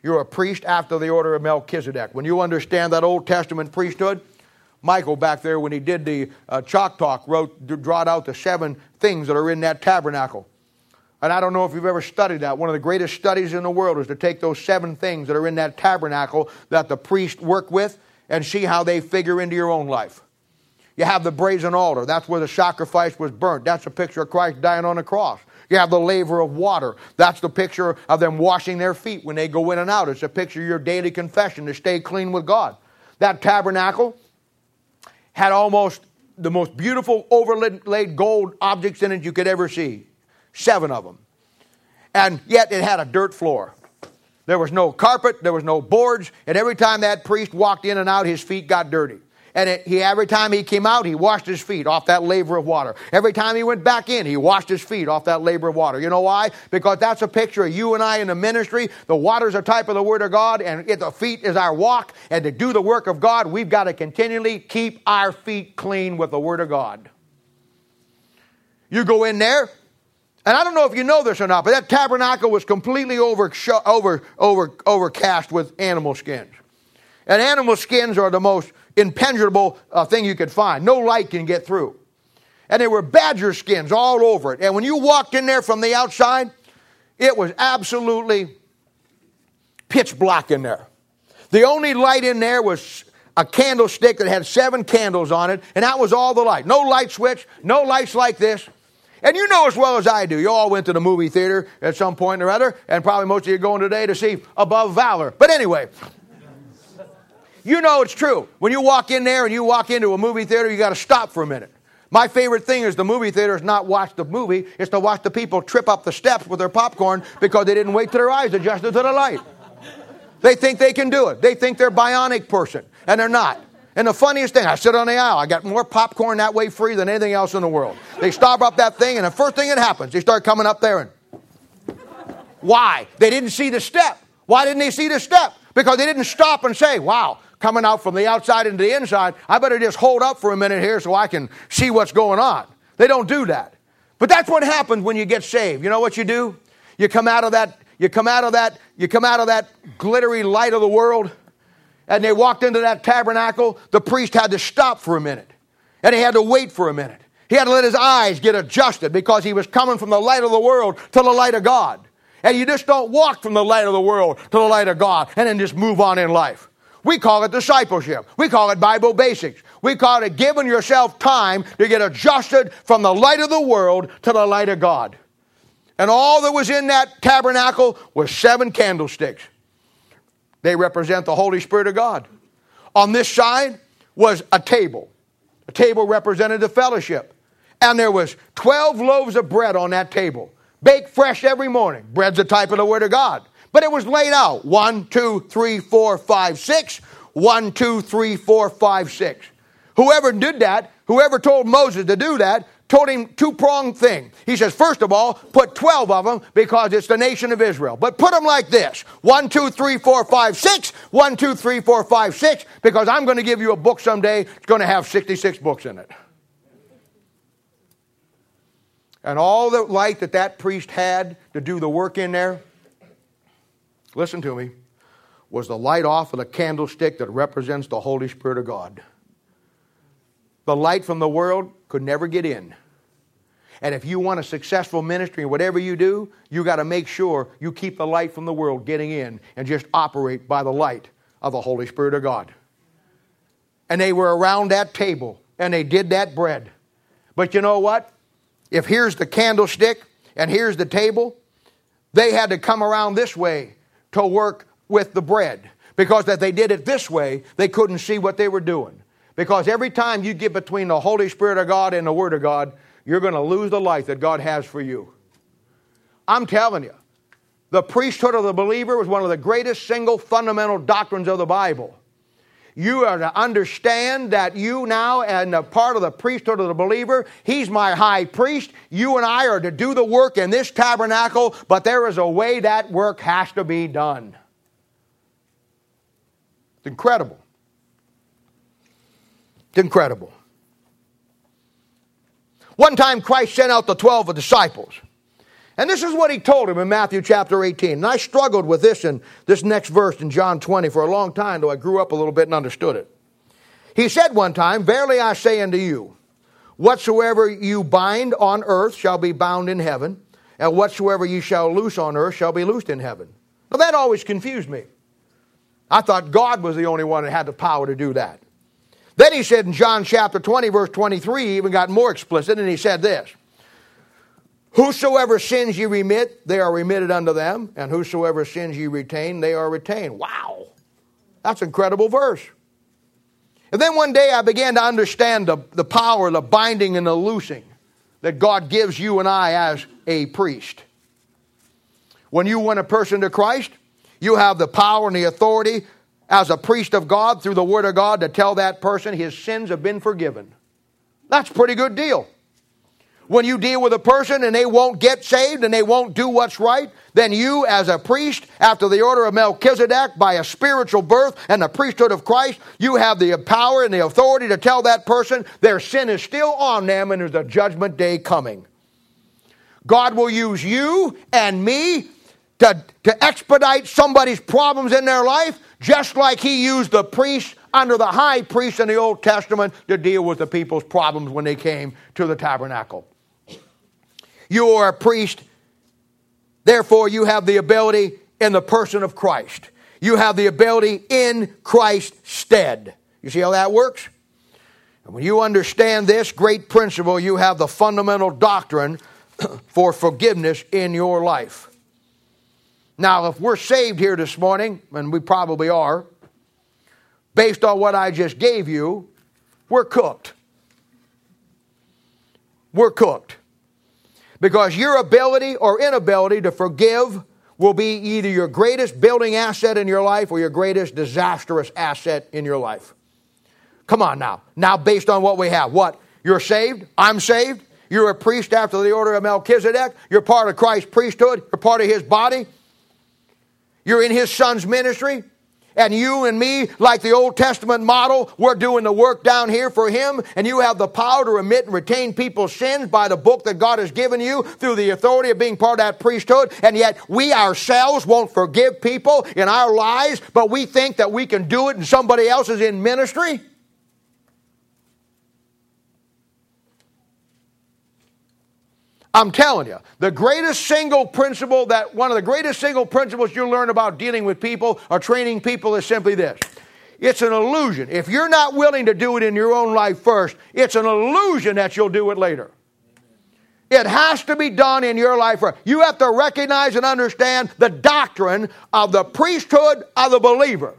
You're a priest after the order of Melchizedek. When you understand that Old Testament priesthood, Michael back there, when he did the uh, chalk talk, wrote, drawed out the seven things that are in that tabernacle. And I don't know if you've ever studied that. One of the greatest studies in the world is to take those seven things that are in that tabernacle that the priest worked with and see how they figure into your own life. You have the brazen altar. That's where the sacrifice was burnt. That's a picture of Christ dying on the cross. You have the laver of water. That's the picture of them washing their feet when they go in and out. It's a picture of your daily confession to stay clean with God. That tabernacle had almost the most beautiful overlaid gold objects in it you could ever see. Seven of them. And yet it had a dirt floor. There was no carpet, there was no boards, and every time that priest walked in and out, his feet got dirty. And it, he, every time he came out, he washed his feet off that laver of water. Every time he went back in, he washed his feet off that laver of water. You know why? Because that's a picture of you and I in the ministry. The water's a type of the Word of God, and the feet is our walk. And to do the work of God, we've got to continually keep our feet clean with the Word of God. You go in there, and I don't know if you know this or not, but that tabernacle was completely over, over, over, overcast with animal skins. And animal skins are the most impenetrable uh, thing you could find. No light can get through. And there were badger skins all over it. And when you walked in there from the outside, it was absolutely pitch black in there. The only light in there was a candlestick that had seven candles on it, and that was all the light. No light switch, no lights like this. And you know as well as I do, you all went to the movie theater at some point or other, and probably most of you are going today to see Act of Valor. But anyway, you know it's true. When you walk in there and you walk into a movie theater, you got to stop for a minute. My favorite thing is the movie theater is not watch the movie, it's to watch the people trip up the steps with their popcorn because they didn't wait till their eyes adjusted to the light. They think they can do it. They think they're bionic person, and they're not. And the funniest thing, I sit on the aisle. I got more popcorn that way free than anything else in the world. They stop up that thing, and the first thing that happens, they start coming up there and. Why? They didn't see the step. Why didn't they see the step? Because they didn't stop and say, wow, coming out from the outside into the inside, I better just hold up for a minute here so I can see what's going on. They don't do that. But that's what happens when you get saved. You know what you do? You come out of that, you come out of that, you come out of that glittery light of the world, and they walked into that tabernacle, the priest had to stop for a minute. And he had to wait for a minute. He had to let his eyes get adjusted because he was coming from the light of the world to the light of God. And you just don't walk from the light of the world to the light of God and then just move on in life. We call it discipleship. We call it Bible basics. We call it giving yourself time to get adjusted from the light of the world to the light of God. And all that was in that tabernacle was seven candlesticks. They represent the Holy Spirit of God. On this side was a table. A table represented the fellowship. And there was 12 loaves of bread on that table, baked fresh every morning. Bread's a type of the Word of God. But it was laid out one, two, three, four, five, six. One, two, three, four, five, six. Whoever did that, whoever told Moses to do that, told him two pronged thing. He says, first of all, put 12 of them because it's the nation of Israel. But put them like this one, two, three, four, five, six. One, two, three, four, five, six. Because I'm going to give you a book someday. It's going to have 66 books in it. And all the light that that priest had to do the work in there, listen to me, was the light off of the candlestick that represents the Holy Spirit of God. The light from the world could never get in. And if you want a successful ministry, whatever you do, you got to make sure you keep the light from the world getting in and just operate by the light of the Holy Spirit of God. And they were around that table and they did that bread. But you know what? If here's the candlestick and here's the table, they had to come around this way to work with the bread. Because if they did it this way, they couldn't see what they were doing. Because every time you get between the Holy Spirit of God and the Word of God, you're going to lose the life that God has for you. I'm telling you, the priesthood of the believer was one of the greatest single fundamental doctrines of the Bible. You are to understand that you now, and a part of the priesthood of the believer, he's my high priest. You and I are to do the work in this tabernacle, but there is a way that work has to be done. It's incredible. It's incredible. One time Christ sent out the 12 disciples. And this is what he told him in Matthew chapter 18. And I struggled with this in this next verse in John 20 for a long time, though I grew up a little bit and understood it. He said one time, Verily I say unto you, whatsoever you bind on earth shall be bound in heaven, and whatsoever you shall loose on earth shall be loosed in heaven. Now that always confused me. I thought God was the only one that had the power to do that. Then he said in John chapter 20, verse 23, he even got more explicit, and he said this Whosoever sins ye remit, they are remitted unto them, and whosoever sins ye retain, they are retained. Wow. That's an incredible verse. And then one day I began to understand the, the power, the binding and the loosing that God gives you and I as a priest. When you win a person to Christ, you have the power and the authority as a priest of God through the Word of God to tell that person his sins have been forgiven. That's a pretty good deal. When you deal with a person and they won't get saved and they won't do what's right, then you, as a priest, after the order of Melchizedek, by a spiritual birth and the priesthood of Christ, you have the power and the authority to tell that person their sin is still on them and there's a judgment day coming. God will use you and me to, to expedite somebody's problems in their life just like he used the priest under the high priest in the Old Testament to deal with the people's problems when they came to the tabernacle. You are a priest, therefore, you have the ability in the person of Christ. You have the ability in Christ's stead. You see how that works? And when you understand this great principle, you have the fundamental doctrine for forgiveness in your life. Now, if we're saved here this morning, and we probably are, based on what I just gave you, we're cooked. We're cooked. Because your ability or inability to forgive will be either your greatest building asset in your life or your greatest disastrous asset in your life. Come on now. Now, based on what we have, what? You're saved? I'm saved? You're a priest after the order of Melchizedek? You're part of Christ's priesthood? You're part of his body? You're in his son's ministry. And you and me, like the Old Testament model, we're doing the work down here for him. And you have the power to remit and retain people's sins by the book that God has given you through the authority of being part of that priesthood. And yet we ourselves won't forgive people in our lives, but we think that we can do it and somebody else is in ministry. I'm telling you, the greatest single principle that one of the greatest single principles you learn about dealing with people or training people is simply this. It's an illusion. If you're not willing to do it in your own life first, it's an illusion that you'll do it later. It has to be done in your life. You have to recognize and understand the doctrine of the priesthood of the believer.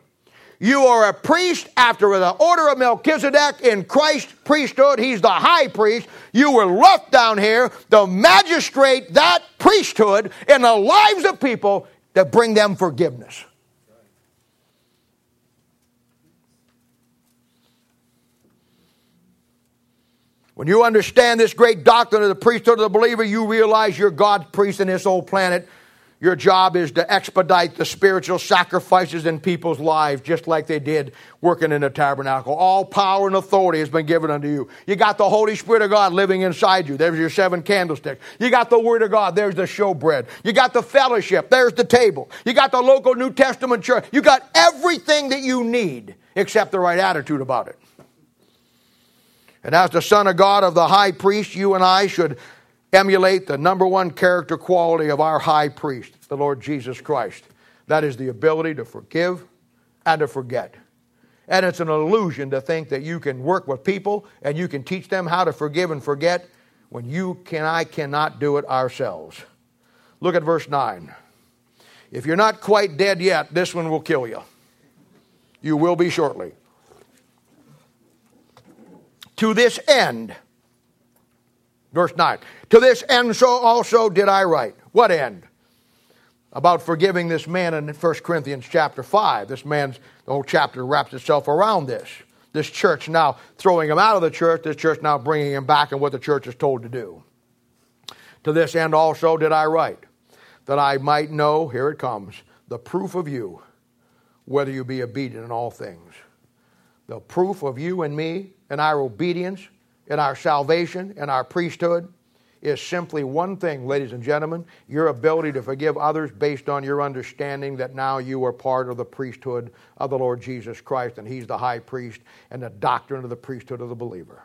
You are a priest after the order of Melchizedek in Christ's priesthood. He's the high priest. You were left down here to magistrate that priesthood in the lives of people to bring them forgiveness. When you understand this great doctrine of the priesthood of the believer, you realize you're God's priest in this old planet. Your job is to expedite the spiritual sacrifices in people's lives, just like they did working in the tabernacle. All power and authority has been given unto you. You got the Holy Spirit of God living inside you. There's your seven candlesticks. You got the Word of God. There's the showbread. You got the fellowship. There's the table. You got the local New Testament church. You got everything that you need except the right attitude about it. And as the Son of God of the high priest, you and I should emulate the number one character quality of our high priest, the Lord Jesus Christ. That is the ability to forgive and to forget. And it's an illusion to think that you can work with people and you can teach them how to forgive and forget when you can I cannot do it ourselves. Look at verse 9. If you're not quite dead yet, this one will kill you. You will be shortly. To this end, verse 9, to this end so also did I write. What end? About forgiving this man in 1 Corinthians chapter 5. This man's, the whole chapter wraps itself around this. This church now throwing him out of the church, this church now bringing him back and what the church is told to do. To this end also did I write, that I might know, here it comes, the proof of you, whether you be obedient in all things. The proof of you and me and our obedience and our salvation and our priesthood is simply one thing, ladies and gentlemen your ability to forgive others based on your understanding that now you are part of the priesthood of the Lord Jesus Christ and He's the high priest and the doctrine of the priesthood of the believer.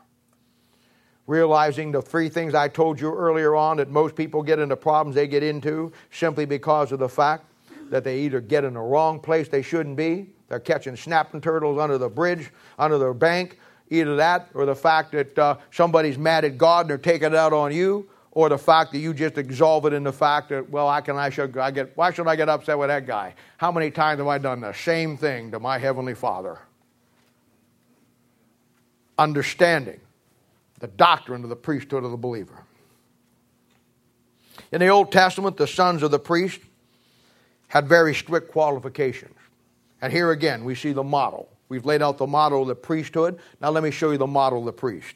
Realizing the three things I told you earlier on that most people get into problems they get into simply because of the fact that they either get in the wrong place they shouldn't be, they're catching snapping turtles under the bridge, under the bank, Either that or the fact that uh, somebody's mad at God and they're taking it out on you, or the fact that you just absolve it in the fact that, well, I can, I should, I get, why should I get upset with that guy? How many times have I done the same thing to my Heavenly Father? Understanding the doctrine of the priesthood of the believer. In the Old Testament, the sons of the priest had very strict qualifications. And here again, we see the model. We've laid out the model of the priesthood. Now let me show you the model of the priest.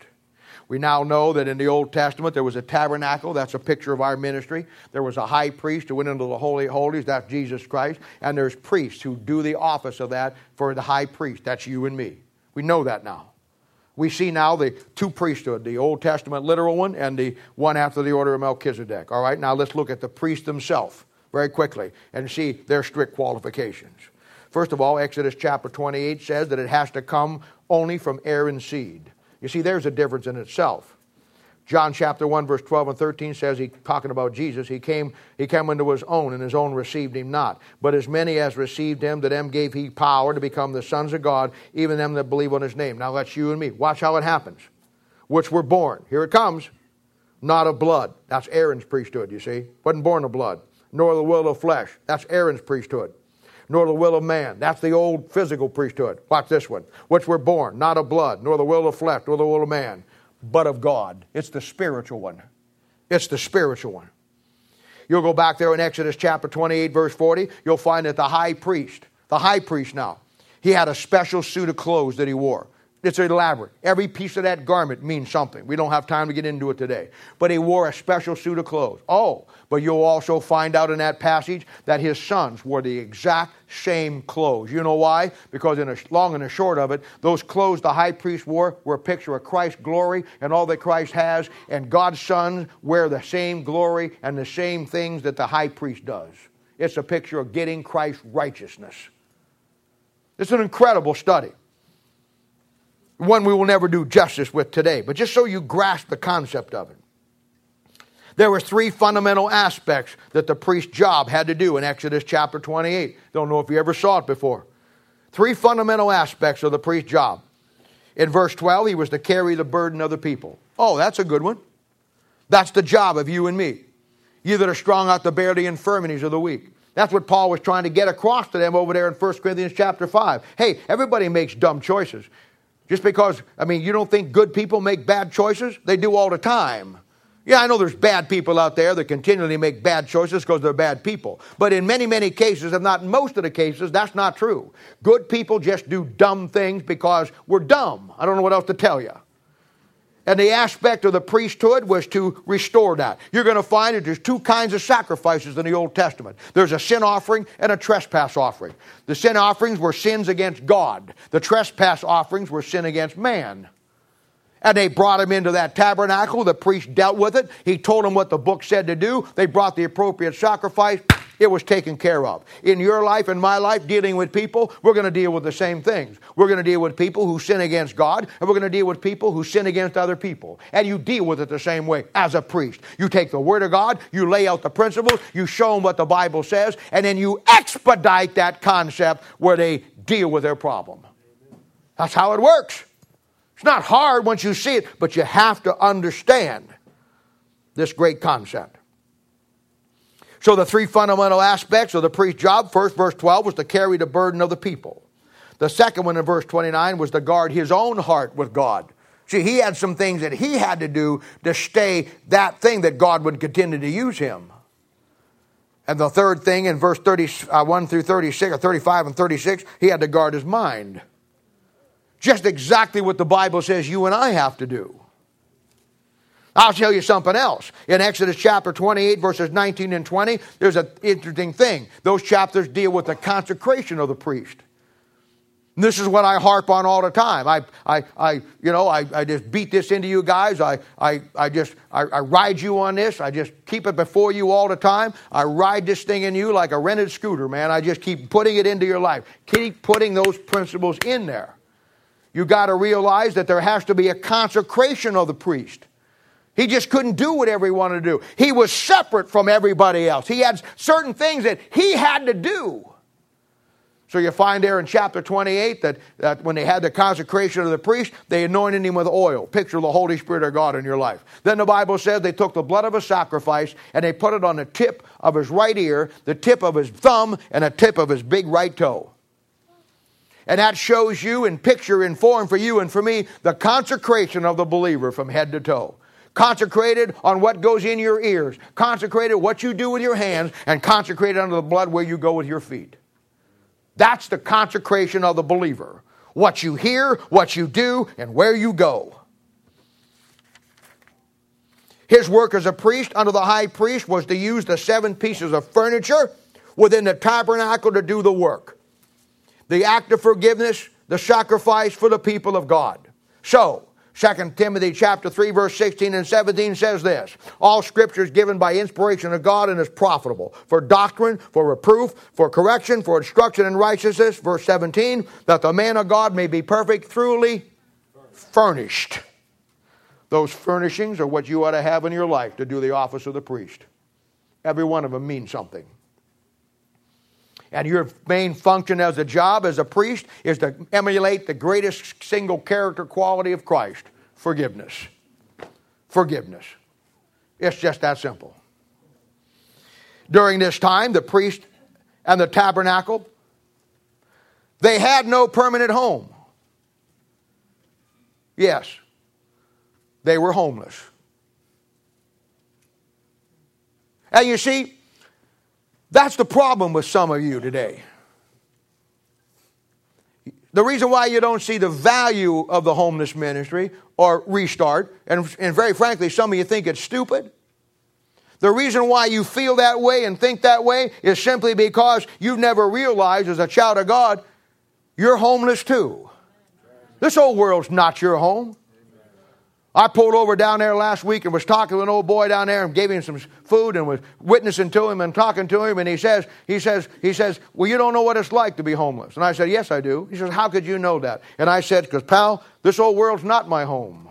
We now know that in the Old Testament there was a tabernacle, that's a picture of our ministry. There was a high priest who went into the Holy Holies, that's Jesus Christ. And there's priests who do the office of that for the high priest, that's you and me. We know that now. We see now the two priesthood, the Old Testament literal one and the one after the order of Melchizedek. All right, now let's look at the priest himself very quickly and see their strict qualifications. First of all, Exodus chapter 28 says that it has to come only from Aaron's seed. You see, there's a difference in itself. John chapter 1, verse 12 and 13 says, he talking about Jesus, he came, he came into his own, and his own received him not. But as many as received him, to them gave he power to become the sons of God, even them that believe on his name. Now that's you and me. Watch how it happens. Which were born. Here it comes. Not of blood. That's Aaron's priesthood, you see. Wasn't born of blood. Nor the will of flesh. That's Aaron's priesthood nor the will of man. That's the old physical priesthood. Watch this one. Which were born, not of blood, nor the will of flesh, nor the will of man, but of God. It's the spiritual one. It's the spiritual one. You'll go back there in Exodus chapter 28, verse 40. You'll find that the high priest, the high priest now, he had a special suit of clothes that he wore. It's elaborate. Every piece of that garment means something. We don't have time to get into it today. But he wore a special suit of clothes. Oh, but you'll also find out in that passage that his sons wore the exact same clothes. You know why? Because in a long and a short of it, those clothes the high priest wore were a picture of Christ's glory and all that Christ has, and God's sons wear the same glory and the same things that the high priest does. It's a picture of getting Christ's righteousness. It's an incredible study one we will never do justice with today, but just so you grasp the concept of it. There were three fundamental aspects that the priest's job had to do in Exodus chapter 28. Don't know if you ever saw it before. Three fundamental aspects of the priest's job. In verse 12, he was to carry the burden of the people. Oh, that's a good one. That's the job of you and me. You that are strong out to bear the infirmities of the weak. That's what Paul was trying to get across to them over there in 1 Corinthians chapter 5. Hey, everybody makes dumb choices. Just because, I mean, you don't think good people make bad choices? They do all the time. Yeah, I know there's bad people out there that continually make bad choices because they're bad people. But in many, many cases, if not most of the cases, that's not true. Good people just do dumb things because we're dumb. I don't know what else to tell you. And the aspect of the priesthood was to restore that. You're going to find that there's two kinds of sacrifices in the Old Testament there's a sin offering and a trespass offering. The sin offerings were sins against God, the trespass offerings were sin against man. And they brought him into that tabernacle. The priest dealt with it. He told them what the book said to do. They brought the appropriate sacrifice. It was taken care of. In your life and my life, dealing with people, we're going to deal with the same things. We're going to deal with people who sin against God, and we're going to deal with people who sin against other people. And you deal with it the same way as a priest. You take the Word of God, you lay out the principles, you show them what the Bible says, and then you expedite that concept where they deal with their problem. That's how it works. It's not hard once you see it, but you have to understand this great concept. So, the three fundamental aspects of the priest's job first, verse 12, was to carry the burden of the people. The second one in verse 29 was to guard his own heart with God. See, he had some things that he had to do to stay that thing that God would continue to use him. And the third thing in verse 31 uh, through 36, or 35 and 36, he had to guard his mind. Just exactly what the Bible says you and I have to do. I'll tell you something else. In Exodus chapter 28, verses 19 and 20, there's an interesting thing. Those chapters deal with the consecration of the priest. This is what I harp on all the time. I, I, I you know, I, I just beat this into you guys. I, I, I just, I, I ride you on this. I just keep it before you all the time. I ride this thing in you like a rented scooter, man. I just keep putting it into your life. Keep putting those principles in there you got to realize that there has to be a consecration of the priest. He just couldn't do whatever he wanted to do. He was separate from everybody else. He had certain things that he had to do. So you find there in chapter 28 that, that when they had the consecration of the priest, they anointed him with oil, picture the Holy Spirit of God in your life. Then the Bible says they took the blood of a sacrifice and they put it on the tip of his right ear, the tip of his thumb, and the tip of his big right toe. And that shows you in picture, in form for you and for me, the consecration of the believer from head to toe. Consecrated on what goes in your ears, consecrated what you do with your hands, and consecrated under the blood where you go with your feet. That's the consecration of the believer. What you hear, what you do, and where you go. His work as a priest under the high priest was to use the seven pieces of furniture within the tabernacle to do the work the act of forgiveness, the sacrifice for the people of God. So, 2 Timothy chapter 3 verse 16 and 17 says this, all scripture is given by inspiration of God and is profitable for doctrine, for reproof, for correction, for instruction in righteousness, verse 17, that the man of God may be perfect, truly furnished. Those furnishings are what you ought to have in your life to do the office of the priest. Every one of them means something. And your main function as a job, as a priest, is to emulate the greatest single character quality of Christ forgiveness. Forgiveness. It's just that simple. During this time, the priest and the tabernacle, they had no permanent home. Yes, they were homeless. And you see, that's the problem with some of you today. The reason why you don't see the value of the homeless ministry or restart, and, and very frankly, some of you think it's stupid. The reason why you feel that way and think that way is simply because you've never realized as a child of God, you're homeless too. This old world's not your home. I pulled over down there last week and was talking to an old boy down there and gave him some food and was witnessing to him and talking to him. And he says, he says, he says, well, you don't know what it's like to be homeless. And I said, yes, I do. He says, how could you know that? And I said, because pal, this old world's not my home.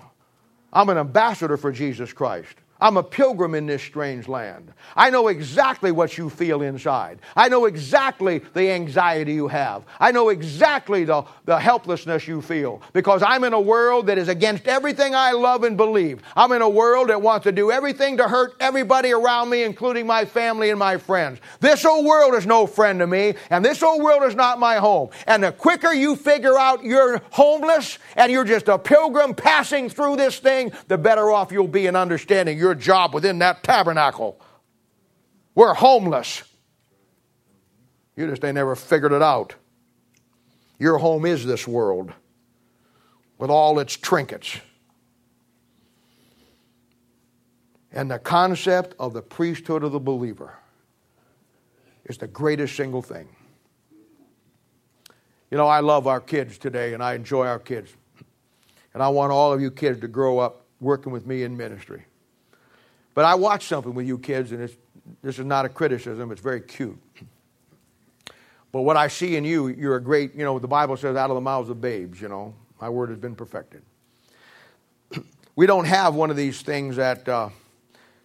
I'm an ambassador for Jesus Christ. I'm a pilgrim in this strange land. I know exactly what you feel inside. I know exactly the anxiety you have. I know exactly the, the helplessness you feel because I'm in a world that is against everything I love and believe. I'm in a world that wants to do everything to hurt everybody around me, including my family and my friends. This old world is no friend to me, and this old world is not my home. And the quicker you figure out you're homeless and you're just a pilgrim passing through this thing, the better off you'll be in understanding your job within that tabernacle. We're homeless. You just ain't never figured it out. Your home is this world with all its trinkets. And the concept of the priesthood of the believer is the greatest single thing. You know, I love our kids today and I enjoy our kids. And I want all of you kids to grow up working with me in ministry. But I watch something with you kids, and this is not a criticism, it's very cute. But what I see in you, you're a great, you know, the Bible says, out of the mouths of babes, you know, my word has been perfected. we don't have one of these things at uh,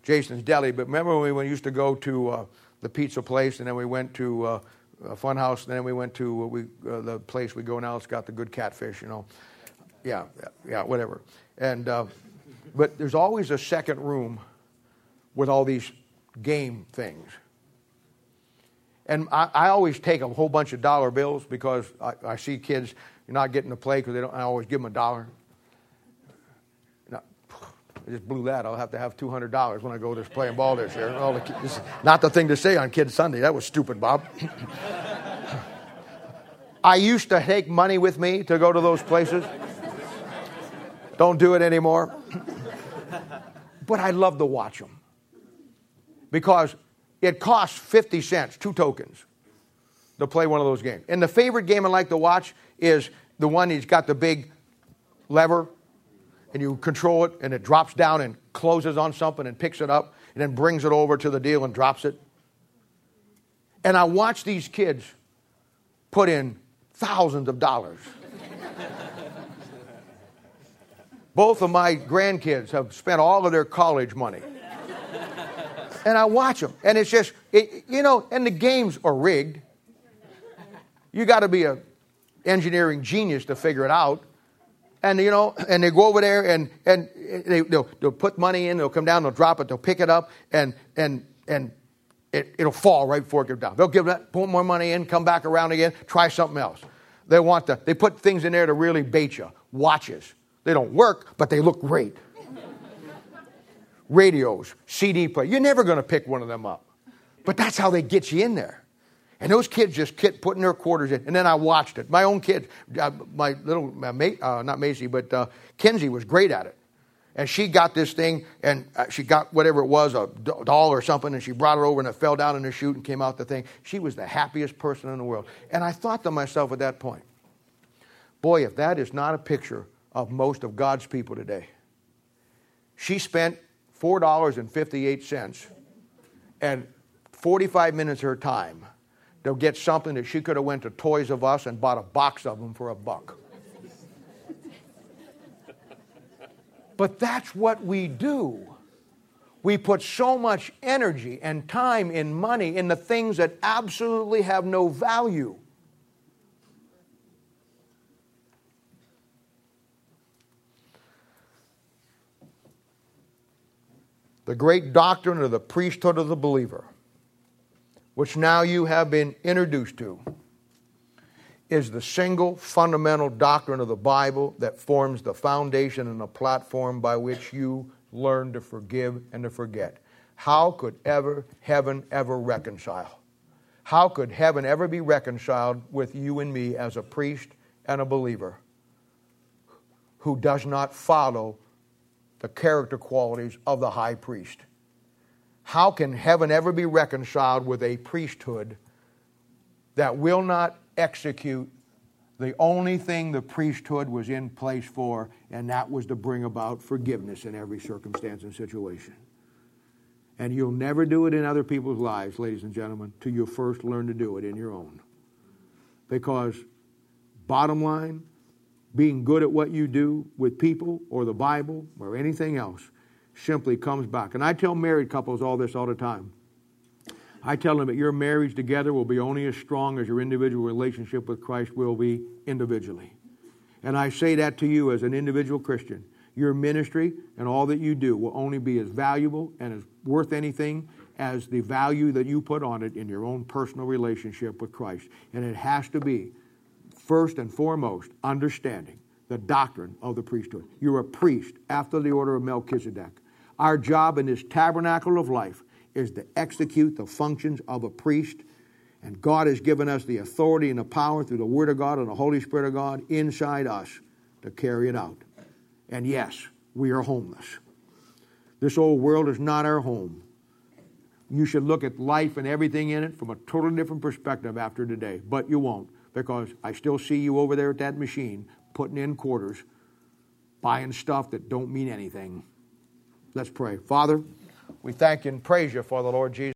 Jason's Deli, but remember when we used to go to uh, the pizza place and then we went to uh, a fun house and then we went to we, uh, the place we go now, it's got the good catfish, you know. Yeah, yeah, yeah whatever. And, uh, but there's always a second room with all these game things. And I, I, always take a whole bunch of dollar bills because I, I see kids not getting to play because they don't. I always give them a dollar. I just blew that. I'll have to have two hundred dollars when I go to playing ball this year. All the, this not the thing to say on Kids Sunday. That was stupid, Bob. I used to take money with me to go to those places. Don't do it anymore. but I love to watch them because it costs 50 cents, two tokens, to play one of those games. And the favorite game I like to watch is the one he's got the big lever and you control it and it drops down and closes on something and picks it up and then brings it over to the deal and drops it. And I watch these kids put in thousands of dollars. Both of my grandkids have spent all of their college money and I watch them. And it's just, it, you know, and the games are rigged. You got to be a engineering genius to figure it out. And you know, and they go over there and and they they'll, they'll put money in. They'll come down. They'll drop it. They'll pick it up and and and it, it'll fall right before it goes down. They'll give that put more money in. Come back around again. Try something else. They want to. They put things in there to really bait you. Watches. They don't work, but they look great radios, CD player. You're never going to pick one of them up. But that's how they get you in there. And those kids just kept putting their quarters in. And then I watched it. My own kids, uh, my little, uh, uh, not Macy, but uh, Kenzie was great at it. And she got this thing, and uh, she got whatever it was, a doll or something, and she brought it over, and it fell down in the chute and came out the thing. She was the happiest person in the world. And I thought to myself at that point, boy, if that is not a picture of most of God's people today. She spent $4.58 and 45 minutes of her time to get something that she could have went to Toys R Us and bought a box of them for a buck. but that's what we do. We put so much energy and time and money in the things that absolutely have no value. The great doctrine of the priesthood of the believer, which now you have been introduced to, is the single fundamental doctrine of the Bible that forms the foundation and the platform by which you learn to forgive and to forget. How could ever heaven ever reconcile? How could heaven ever be reconciled with you and me as a priest and a believer who does not follow the character qualities of the high priest. How can heaven ever be reconciled with a priesthood that will not execute the only thing the priesthood was in place for, and that was to bring about forgiveness in every circumstance and situation? And you'll never do it in other people's lives, ladies and gentlemen, till you first learn to do it in your own. Because, bottom line, being good at what you do with people or the Bible or anything else simply comes back. And I tell married couples all this all the time. I tell them that your marriage together will be only as strong as your individual relationship with Christ will be individually. And I say that to you as an individual Christian. Your ministry and all that you do will only be as valuable and as worth anything as the value that you put on it in your own personal relationship with Christ. And it has to be first and foremost, understanding the doctrine of the priesthood. You're a priest after the order of Melchizedek. Our job in this tabernacle of life is to execute the functions of a priest. And God has given us the authority and the power through the Word of God and the Holy Spirit of God inside us to carry it out. And yes, we are homeless. This old world is not our home. You should look at life and everything in it from a totally different perspective after today, but you won't because I still see you over there at that machine putting in quarters, buying stuff that don't mean anything. Let's pray. Father, we thank and praise you for the Lord Jesus.